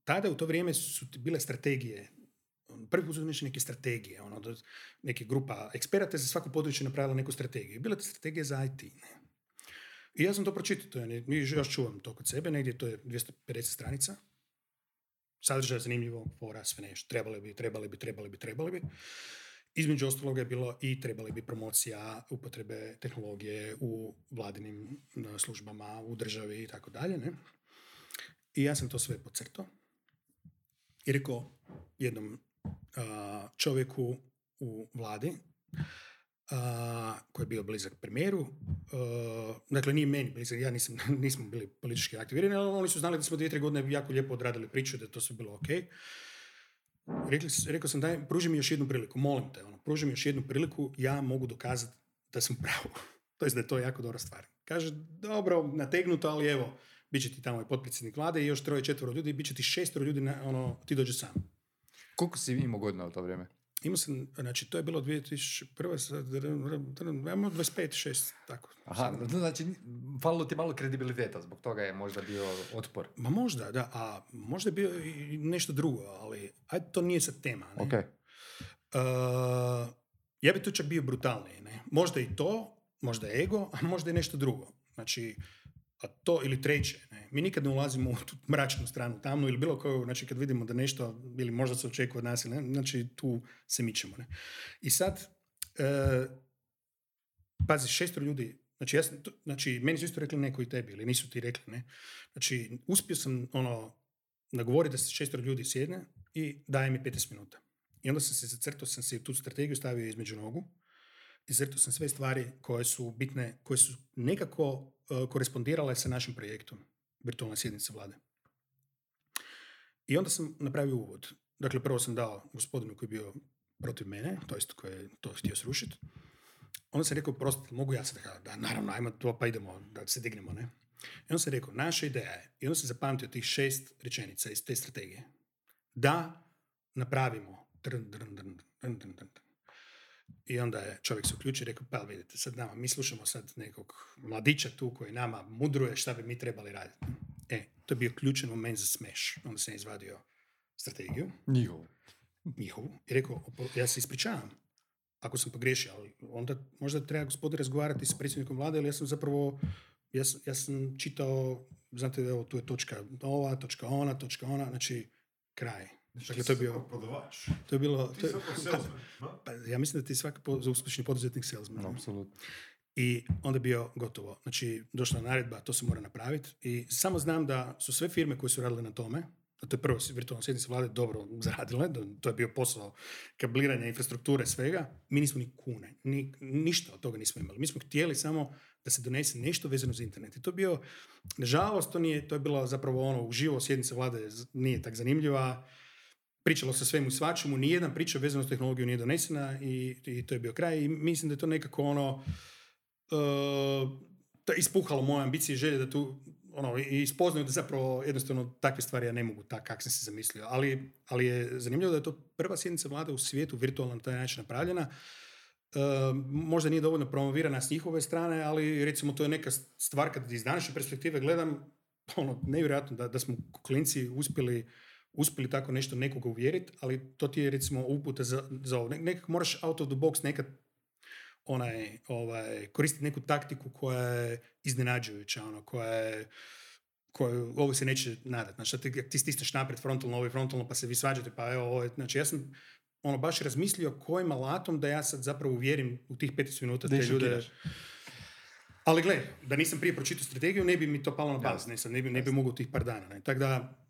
[SPEAKER 2] tada u to vrijeme su bile strategije, prvi put su donešene neke strategije, ono, neke grupa eksperata za svako područje napravila neku strategiju. Bila je strategija za IT. Ne? I ja sam to pročitao, to je, još čuvam to kod sebe, negdje to je 250 stranica. Sadržaj zanimljivo, fora, sve nešto, trebali bi, trebali bi, trebali bi, trebali bi. Između ostaloga je bilo i trebali bi promocija upotrebe tehnologije u vladinim službama, u državi i tako dalje. Ne? I ja sam to sve podcrtao i rekao jednom a, čovjeku u vladi a, koji je bio blizak premijeru. dakle, nije meni blizak, ja nisam, (laughs) nismo bili politički aktivirani, ali oni su znali da smo dvije, tri godine jako lijepo odradili priču, da to sve bilo ok. Rekli, rekao sam, daj, pruži mi još jednu priliku, molim te, ono, pruži mi još jednu priliku, ja mogu dokazati da sam u pravu. (laughs) to jest da je to jako dobra stvar. Kaže, dobro, nategnuto, ali evo, bit će ti tamo i potpredsjednik vlade i još troje, četvero ljudi, bit će ti šestero ljudi, na, ono, ti dođe sam.
[SPEAKER 1] Koliko si imao godina u to vrijeme?
[SPEAKER 2] Imao sam, znači, to je bilo 2001. sad, ajmo 25, 6, tako.
[SPEAKER 1] Aha, znači, falilo ti malo kredibiliteta, zbog toga je možda bio otpor.
[SPEAKER 2] Ma možda, da, a možda je bio i nešto drugo, ali ajde, to nije sad tema. Ne?
[SPEAKER 1] Ok.
[SPEAKER 2] Uh, ja bi tu čak bio brutalniji. Ne? Možda i to, možda ego, a možda i nešto drugo. Znači, a to ili treće. Ne? Mi nikad ne ulazimo u tu mračnu stranu, tamnu ili bilo koju, znači kad vidimo da nešto, ili možda se očekuje od nas, ne, znači tu se mičemo. Ne? I sad, e, pazi, šestro ljudi, znači, ja to- znači, meni su isto rekli neko i tebi, ili nisu ti rekli, ne. Znači, uspio sam, ono, nagovoriti da se šestro ljudi sjedne i daje mi 15 minuta. I onda sam se zacrtao, sam se tu strategiju stavio između nogu i zacrtao sam sve stvari koje su bitne, koje su nekako uh, korespondirale sa našim projektom virtualne sjednice vlade. I onda sam napravio uvod. Dakle, prvo sam dao gospodinu koji je bio protiv mene, to jest koji je to htio srušiti. Onda sam rekao, prostite, mogu ja sad? Da, naravno, ajmo to, pa idemo, da se dignemo, ne? I onda sam rekao, naša ideja je, i onda sam zapamtio tih šest rečenica iz te strategije, da napravimo drn. I onda je čovjek se uključio i rekao, pa vidite, sad nama, mi slušamo sad nekog mladića tu koji nama mudruje šta bi mi trebali raditi. E, to je bio ključan moment za smeš. Onda sam izvadio strategiju,
[SPEAKER 1] Njihovo.
[SPEAKER 2] njihovu, i rekao, "Opo- ja se ispričavam ako sam pogriješio, ali onda možda treba gospodin razgovarati s predsjednikom vlade, ali ja sam zapravo, ja sam, ja sam čitao, znate, evo, tu je točka ova, točka ona, točka ona, znači, kraj. Dakle, to je bio,
[SPEAKER 3] Prodavač.
[SPEAKER 2] to je bilo,
[SPEAKER 3] Ti
[SPEAKER 2] to je,
[SPEAKER 3] salesman,
[SPEAKER 2] pa, ja mislim da ti svaki po, uspješni poduzetnik salesman.
[SPEAKER 1] Apsolutno.
[SPEAKER 2] I onda je bio gotovo. Znači, došla naredba, to se mora napraviti. I samo znam da su sve firme koje su radile na tome, a to je prvo virtualna sjednica vlade dobro zaradile, da- to je bio posao kabliranja infrastrukture svega, mi nismo ni kune, ni, ništa od toga nismo imali. Mi smo htjeli samo da se donese nešto vezano za internet. I to je bio, nažalost, to, nije, to je bilo zapravo ono, uživo sjednica vlade nije tak zanimljiva, pričalo se svemu svačemu, nijedna priča vezana s tehnologiju nije donesena i, i to je bio kraj. I mislim da je to nekako ono, uh, ispuhalo moje ambicije i želje da tu ono, ispoznaju da zapravo jednostavno takve stvari ja ne mogu tak kak sam se zamislio. Ali, ali je zanimljivo da je to prva sjednica vlade u svijetu virtualno na taj način napravljena. Uh, možda nije dovoljno promovirana s njihove strane, ali recimo to je neka stvar kad iz današnje perspektive gledam, ono, nevjerojatno da, da smo klinci uspjeli uspjeli tako nešto nekoga uvjeriti, ali to ti je recimo uputa za, za ovo. Ne- Nekako moraš out of the box nekad onaj, ovaj, koristiti neku taktiku koja je iznenađujuća, ono, koja je koju ovo se neće nadat. Znači, ti, ti stisneš naprijed frontalno, ovo je frontalno, pa se vi svađate, pa evo, ovo je, znači, ja sam ono, baš razmislio kojim alatom da ja sad zapravo uvjerim u tih 15 minuta te ljude. Ali gle, da nisam prije pročitao strategiju, ne bi mi to palo na pamet, ne, ne bi, ne bi mogao tih par dana. Ne. Tako da,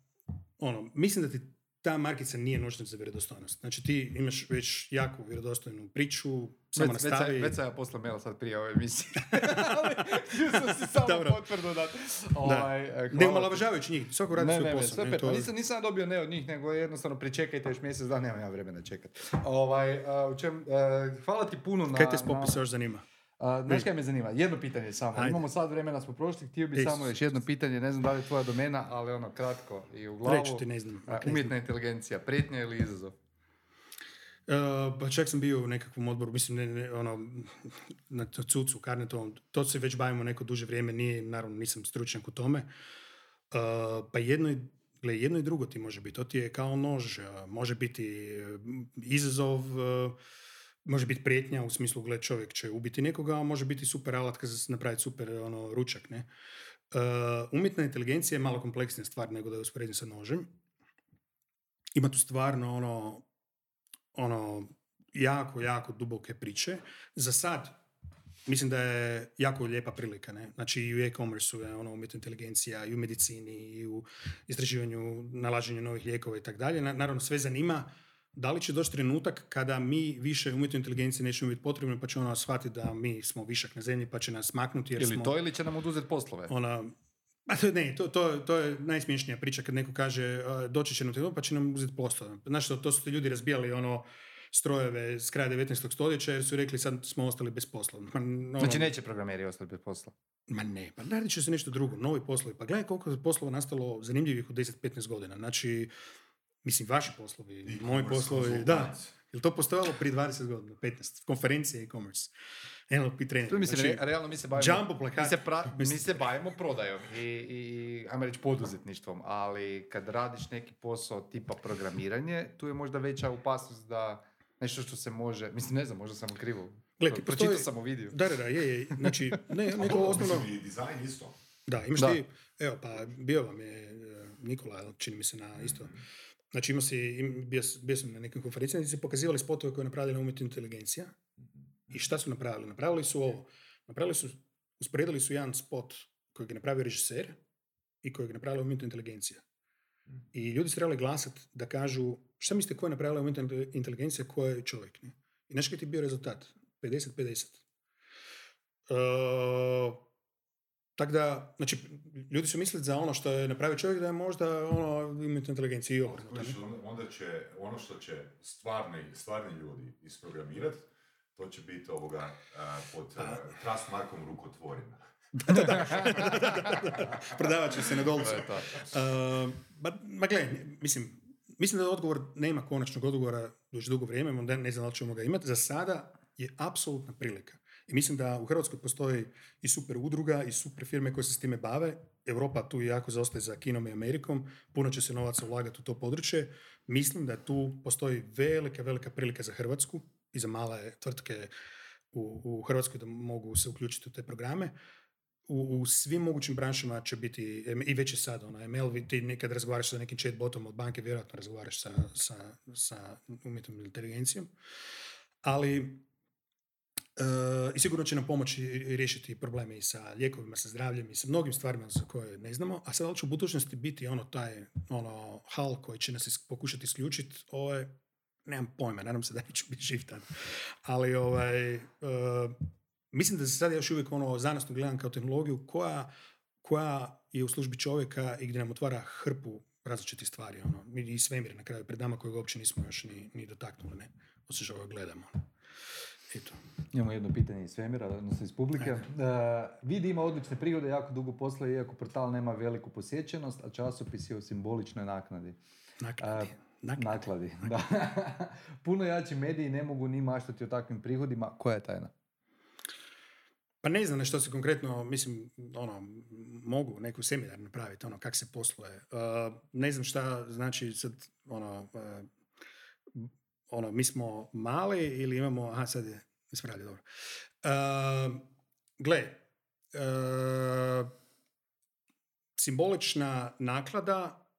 [SPEAKER 2] ono, mislim da ti ta markica nije nužna za vjerodostojnost. Znači ti imaš već jako vjerodostojnu priču, samo
[SPEAKER 1] Već, već,
[SPEAKER 2] nastavi.
[SPEAKER 1] sam- već sam ja poslao mail sad prije ove emisije. (laughs) (laughs) Sam si samo
[SPEAKER 2] Dobro.
[SPEAKER 1] potvrdu da... Ovaj, e, hvala
[SPEAKER 2] Ne omalovažavajući njih, svako radi
[SPEAKER 1] Ne,
[SPEAKER 2] svoj
[SPEAKER 1] ne,
[SPEAKER 2] posao.
[SPEAKER 1] sve
[SPEAKER 2] ne,
[SPEAKER 1] pet.
[SPEAKER 2] to
[SPEAKER 1] nisam, dobio ne od njih, nego jednostavno pričekajte još mjesec dana, nemam ja vremena čekat. Ovaj, a, u čem, e, hvala ti puno na...
[SPEAKER 2] Kaj te s
[SPEAKER 1] na-
[SPEAKER 2] još zanima?
[SPEAKER 1] A, znaš kaj me zanima? Jedno pitanje samo.
[SPEAKER 2] Ajde.
[SPEAKER 1] Imamo sad vremena, smo prošli, htio bi
[SPEAKER 2] Isus.
[SPEAKER 1] samo još jedno pitanje, ne znam da li je tvoja domena, ali ono kratko i u glavu.
[SPEAKER 2] Reći ti ne znam.
[SPEAKER 1] A,
[SPEAKER 2] ne znam.
[SPEAKER 1] umjetna inteligencija, prijetnja ili izazov?
[SPEAKER 2] Uh, pa čak sam bio u nekakvom odboru, mislim, ne, ne, ono, na cucu, karnetovom, to se već bavimo neko duže vrijeme, nije, naravno nisam stručnjak u tome. Uh, pa jedno i, gle, jedno i drugo ti može biti, to ti je kao nož, uh, može biti uh, izazov, uh, može biti prijetnja u smislu, gle, čovjek će ubiti nekoga, a može biti super alat kad se napraviti super ono, ručak, ne. Uh, umjetna inteligencija je malo kompleksnija stvar nego da je usporedim sa nožem. Ima tu stvarno ono, ono, jako, jako duboke priče. Za sad, mislim da je jako lijepa prilika, ne? Znači i u e-commerce je ono umjetna inteligencija, i u medicini, i u istraživanju, nalaženju novih lijekova i tako dalje. Na- Naravno, sve zanima da li će doći trenutak kada mi više umjetnoj inteligenciji nećemo biti potrebni, pa će ona shvatiti da mi smo višak na zemlji, pa će nas maknuti jer
[SPEAKER 1] Ili
[SPEAKER 2] smo...
[SPEAKER 1] to ili će nam oduzeti poslove?
[SPEAKER 2] Ona, a to, ne, to, to, to je najsmiješnija priča kad neko kaže a, doći će nam trenutak pa će nam uzeti poslove. Znaš što, to su ti ljudi razbijali ono strojeve s kraja 19. stoljeća jer su rekli sad smo ostali bez posla. (laughs) Ma, ono,
[SPEAKER 1] Znači neće programeri ostati bez posla.
[SPEAKER 2] Ma ne, pa radit će se nešto drugo, novi poslovi. Pa gledaj koliko je poslova nastalo zanimljivih u 10-15 godina. Znači, mislim, vaši poslovi, moji poslovi, da. Jel to postojalo prije 20 godina, 15? Konferencije e-commerce. NLP trening.
[SPEAKER 1] Tu mislim,
[SPEAKER 2] Znači,
[SPEAKER 1] re- realno mi se bavimo...
[SPEAKER 2] jumbo plakat.
[SPEAKER 1] Mi se, pra- (laughs) mi se bavimo prodajom i, i, i ajmo reći poduzetništvom, ali kad radiš neki posao tipa programiranje, tu je možda veća opasnost da nešto što se može, mislim ne znam, možda sam krivo.
[SPEAKER 2] Gle, ti
[SPEAKER 1] Pročitao
[SPEAKER 2] postoji-
[SPEAKER 1] sam u videu.
[SPEAKER 2] Da, da, je, je. Znači, ne, (laughs) neko osnovno...
[SPEAKER 3] mislim, dizajn isto.
[SPEAKER 2] Da, imaš
[SPEAKER 1] Da.
[SPEAKER 2] ti, evo pa bio vam je e, Nikola, čini mi se na isto. Znači imao si, im- bio, bio sam na nekim konferencijama gdje se pokazivali spotove koje je napravila umjetna inteligencija. I šta su napravili? Napravili su ovo. Napravili su, usporedili su jedan spot kojeg je napravio režiser i kojeg je napravila umjetna inteligencija. I ljudi su trebali glasati da kažu šta mislite ko je napravila umjetna inteligencija, ko je čovjek. Ne? I znaš koji ti je bio rezultat? 50-50. Uh, tako da, znači, ljudi su mislili za ono što je napravio čovjek da je možda ono umjetna inteligencija i obrnuto.
[SPEAKER 3] onda- će, ono što će stvarni, stvarni ljudi isprogramirati, to će biti ovoga a, pod a, trust markom rukotvorina. (laughs)
[SPEAKER 2] Prodavat će se na dolcu. Uh, ma, ma gle, mislim, mislim da odgovor nema konačnog odgovora već dugo vrijeme, onda ne znam da li ćemo ga imati. Za sada je apsolutna prilika. I mislim da u Hrvatskoj postoji i super udruga i super firme koje se s time bave. Europa tu jako zaostaje za Kinom i Amerikom. Puno će se novaca ulagati u to područje. Mislim da tu postoji velika, velika prilika za Hrvatsku i za male tvrtke u, u Hrvatskoj da mogu se uključiti u te programe u, u svim mogućim branšama će biti, i već je sad, ono, ML, ti nekad razgovaraš sa nekim chatbotom od banke, vjerojatno razgovaraš sa, sa, sa umjetnom inteligencijom, ali i sigurno će nam pomoći riješiti probleme i sa lijekovima, sa zdravljem i sa mnogim stvarima za koje ne znamo, a sad će u budućnosti biti ono taj ono hal koji će nas pokušati isključiti, ovo je, nemam pojma, nadam se da neću biti živ Ali ovaj, uh, mislim da se sad još uvijek ono znanost gledam kao tehnologiju koja, koja je u službi čovjeka i gdje nam otvara hrpu različitih stvari. Ono. I svemir na kraju pred nama kojeg uopće nismo još ni, ni dotaknuli, ne? Osim što ga gledamo. Eto.
[SPEAKER 1] Imamo jedno pitanje iz svemira, odnosno iz publike. Uh, vidi ima odlične prigode, jako dugo posla, iako portal nema veliku posjećenost, a časopis je u simboličnoj naknadi.
[SPEAKER 2] Naknadi.
[SPEAKER 1] nakladi. Da. (laughs) Puno jači mediji ne mogu ni maštati o takvim prihodima. Koja je tajna?
[SPEAKER 2] Pa ne znam na što se konkretno, mislim, ono, mogu neku seminar napraviti, ono, kak se posluje. Uh, ne znam šta znači sad, ono, uh, ono, mi smo mali ili imamo, aha, sad je, ispravlja, dobro. Uh, gle, uh, simbolična naklada,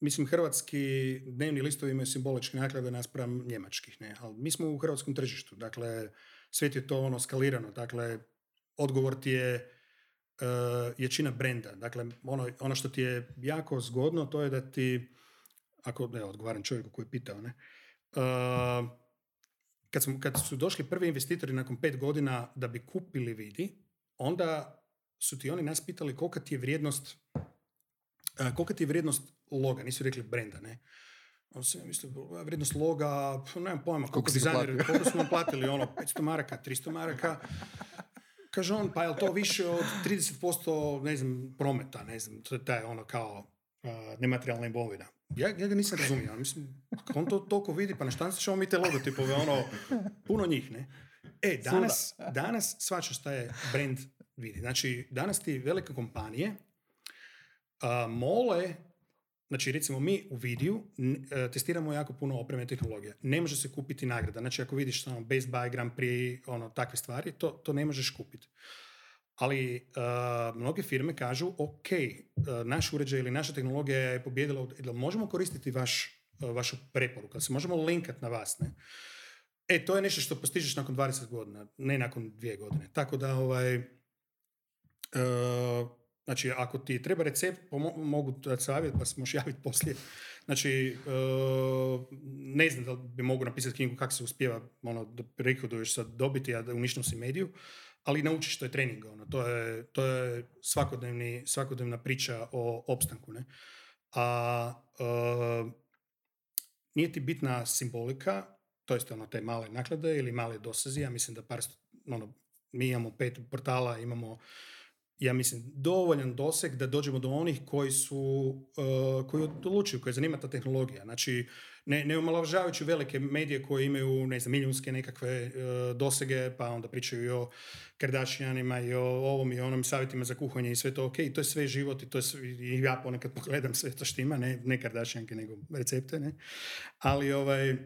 [SPEAKER 2] mislim, hrvatski dnevni listovi imaju simboličke naklade naspram njemačkih, ne, ali mi smo u hrvatskom tržištu, dakle, svijet je to ono skalirano. Dakle, odgovor ti je uh, jačina brenda. Dakle, ono, ono što ti je jako zgodno, to je da ti, ako ne, odgovaram čovjeku koji je pitao, ne, uh, kad, smo, kad su došli prvi investitori nakon pet godina da bi kupili vidi, onda su ti oni nas pitali kolika ti je vrijednost uh, kolika ti je vrijednost loga, nisu rekli brenda, ne. On se mislio, vrijednost loga, nemam pojma, koliko, dizajner, koliko smo platili, ono, 500 maraka, 300 maraka. Kaže on, pa je to više od 30%, ne znam, prometa, ne znam, to je taj ono kao uh, nematerijalna imovina. Ja, ja ga nisam razumio, mislim, on to toliko vidi, pa na šta ćemo mi te logotipove, ono, puno njih, ne? E, danas, danas svača šta je brand vidi. Znači, danas ti velike kompanije uh, mole Znači, recimo, mi u vidiju e, testiramo jako puno opreme i tehnologije. Ne može se kupiti nagrada. Znači, ako vidiš ono, Best Buy, Grand Prix, ono, takve stvari, to, to ne možeš kupiti. Ali uh, mnoge firme kažu, ok, uh, naš uređaj ili naša tehnologija je pobjedila, da možemo koristiti vaš, uh, vašu preporuku, se možemo linkat na vas, ne? E, to je nešto što postižeš nakon 20 godina, ne nakon dvije godine. Tako da, ovaj, Znači, ako ti treba recept, mogu da savjet, pa se možeš javiti poslije. Znači, ne znam da bi mogu napisati knjigu kako se uspjeva ono, da prihoduješ sa dobiti, a da unišno si mediju, ali naučiš to je trening. Ono. To, je, to je svakodnevni, svakodnevna priča o opstanku. Ne? A uh, nije ti bitna simbolika, to jest ono te male naklade ili male dosezi. Ja mislim da par, ono, mi imamo pet portala, imamo ja mislim, dovoljan doseg da dođemo do onih koji su, uh, koji odlučuju, koji zanima ta tehnologija. Znači, ne, ne omalovažavajući velike medije koje imaju, ne znam, milijunske nekakve uh, dosege, pa onda pričaju i o Kardashianima i o ovom i onom savjetima za kuhanje i sve to ok, to je sve život i to je sve, i ja ponekad pogledam sve to što ima, ne, ne Kardashianke, nego recepte, ne. Ali ovaj,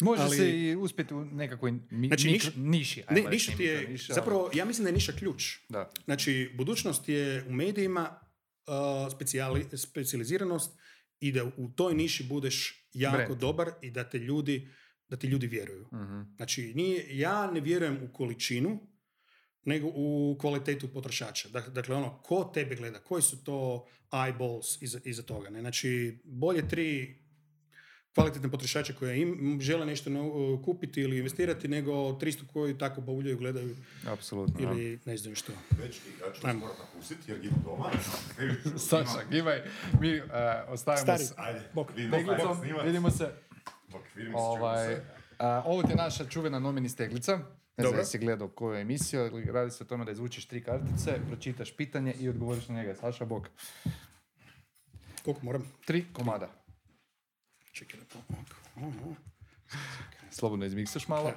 [SPEAKER 1] Može ali, se i uspjeti u nekakvoj mi, znači, niš, niši.
[SPEAKER 2] Ne, niša ti je, niša, zapravo, ja mislim da je niša ključ.
[SPEAKER 1] Da.
[SPEAKER 2] Znači, budućnost je u medijima uh, specijali, specijaliziranost i da u toj niši budeš jako Brand. dobar i da te ljudi, da ti ljudi vjeruju. Uh-huh. Znači, nije, ja ne vjerujem u količinu, nego u kvalitetu potrošača. Dakle, ono, ko tebe gleda, koji su to eyeballs iza, iza toga. Ne? Znači, bolje tri kvalitetne potrošače koje im žele nešto kupiti ili investirati, nego 300 koji tako bauljaju, gledaju.
[SPEAKER 1] Apsolutno.
[SPEAKER 2] Ili ne znam što.
[SPEAKER 3] Već, ja ću vas morat napustiti jer idem doma. (laughs)
[SPEAKER 1] Saša, gimaj. Mi uh, ostavimo
[SPEAKER 2] Stari, se. Ajde,
[SPEAKER 3] bok,
[SPEAKER 1] vidimo, vidimo se.
[SPEAKER 3] Bok, vidimo ovaj, se.
[SPEAKER 1] Uh, ovo ti je naša čuvena nomini steglica. Ne znam si gledao koju emisiju, radi se o tome da izvučeš tri kartice, pročitaš pitanje i odgovoriš na njega. Saša, bok.
[SPEAKER 2] Koliko moram?
[SPEAKER 1] Tri komada.
[SPEAKER 2] Čekaj da Slobodno
[SPEAKER 1] izmiksaš malo.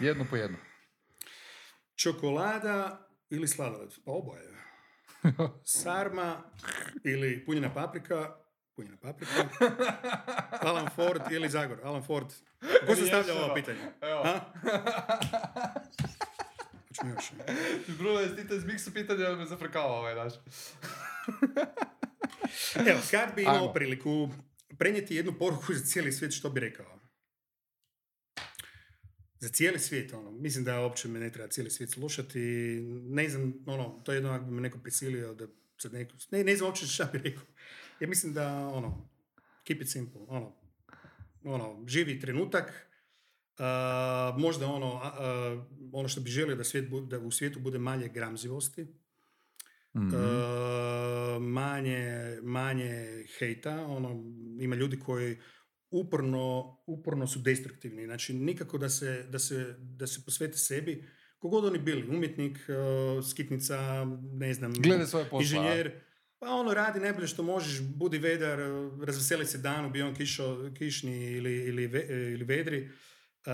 [SPEAKER 1] Jednu po jednu.
[SPEAKER 2] Čokolada ili sladoled? Pa oboje. (laughs) Sarma ili punjena paprika? Punjena paprika. (laughs) Alan Ford ili Zagor? Alan Ford. Ko se stavlja ovo pitanje?
[SPEAKER 1] Evo. (laughs)
[SPEAKER 2] Hoćemo još.
[SPEAKER 1] Bruno, jesi ti te zmiksu pitanje, on me zafrkava ovaj naš. (laughs)
[SPEAKER 2] Evo, kad bi imao
[SPEAKER 1] Ajmo.
[SPEAKER 2] priliku prenijeti jednu poruku za cijeli svijet, što bi rekao? Za cijeli svijet, ono, mislim da uopće me ne treba cijeli svijet slušati, ne znam, ono, to je jedno ako bi me neko prisilio da sad neko, ne, ne znam uopće šta bi rekao. Ja mislim da, ono, keep it simple, ono, ono, živi trenutak, a, možda ono, ono što bi želio da, svijet, bu- da u svijetu bude manje gramzivosti,
[SPEAKER 1] Mhm.
[SPEAKER 2] E, manje, manje hejta, ono, ima ljudi koji uporno, uporno su destruktivni, znači nikako da se, da se, da se posvete sebi, kogod oni bili, umjetnik, e, skitnica, ne znam,
[SPEAKER 1] Glede svoje posla.
[SPEAKER 2] inženjer, pa ono radi najbolje što možeš, budi vedar, razveseli se danu, bio on kišo, kišni ili, ili, ve- ili vedri. Uh,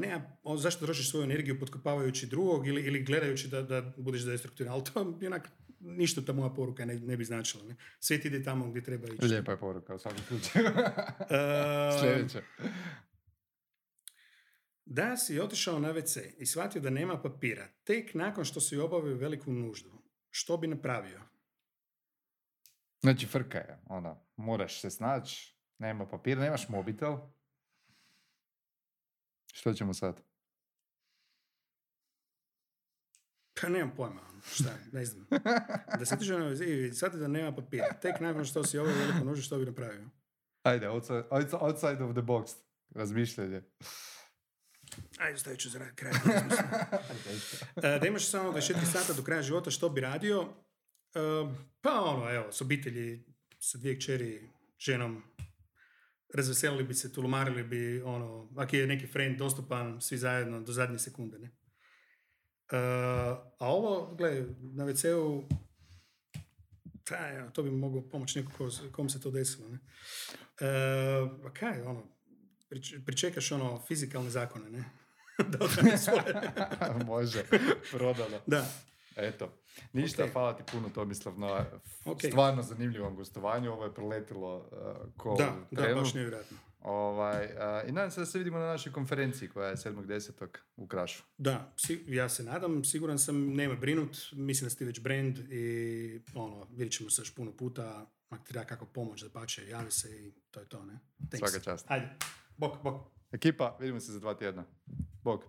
[SPEAKER 2] nema, on, zašto trošiš svoju energiju potkopavajući drugog ili, ili gledajući da, da budeš destruktivan, ali to bi onak, ništa ta moja poruka ne, ne bi značila. Ne? Svijet ide tamo gdje treba ići.
[SPEAKER 1] Lijepa je poruka u svakom slučaju. (laughs) Sljedeće.
[SPEAKER 2] Da si otišao na WC i shvatio da nema papira, tek nakon što si obavio veliku nuždu, što bi napravio?
[SPEAKER 1] Znači, frka je, ono, moraš se snaći, nema papira, nemaš mobitel. Što ćemo sad?
[SPEAKER 2] Pa nemam pojma, ono, šta, ne znam. (laughs) Da se na WC i shvatio da nema papira, tek nakon što si obavio veliku nuždu, što bi napravio?
[SPEAKER 1] Ajde, outside, outside- of the box. Razmišljanje.
[SPEAKER 2] Ajde, stavit ću za ra- kraj. (laughs) E, da imaš samo 24 sata do kraja života, što bi radio? E, pa ono, evo, s obitelji, sa dvije kćeri, ženom, razveselili bi se, tulumarili bi, ono, ako je neki friend dostupan, svi zajedno do zadnje sekunde, ne? E, a ovo, gle, na WC-u, ta, evo, to bi moglo pomoći neko ko, kom se to desilo, ne? A kaj, ono, prič- pričekaš ono fizikalne zakone, ne? (laughs) da. (laughs)
[SPEAKER 1] Može, prodano.
[SPEAKER 2] da.
[SPEAKER 1] Eto, ništa,
[SPEAKER 2] Ok.
[SPEAKER 1] hvala ti puno Tomislav na
[SPEAKER 2] Ok.
[SPEAKER 1] stvarno zanimljivom gostovanju. Ovo je preletilo uh, ko
[SPEAKER 2] Da,
[SPEAKER 1] u
[SPEAKER 2] da,
[SPEAKER 1] trenu.
[SPEAKER 2] baš nevjerojatno.
[SPEAKER 1] Ovaj, uh, I nadam se da se vidimo na našoj konferenciji koja je 7.10. u Krašu.
[SPEAKER 2] Da, si- ja se nadam, siguran sam, nema brinut, mislim da ste već brand i ono, vidjet ćemo se još puno puta, ako ti treba kako pomoć da pače, javi se i to je to, ne? Thanks.
[SPEAKER 1] Svaka čast.
[SPEAKER 2] Ajde, bok, bok.
[SPEAKER 1] Ekipa, vidimo se za dva tjedna. Bog.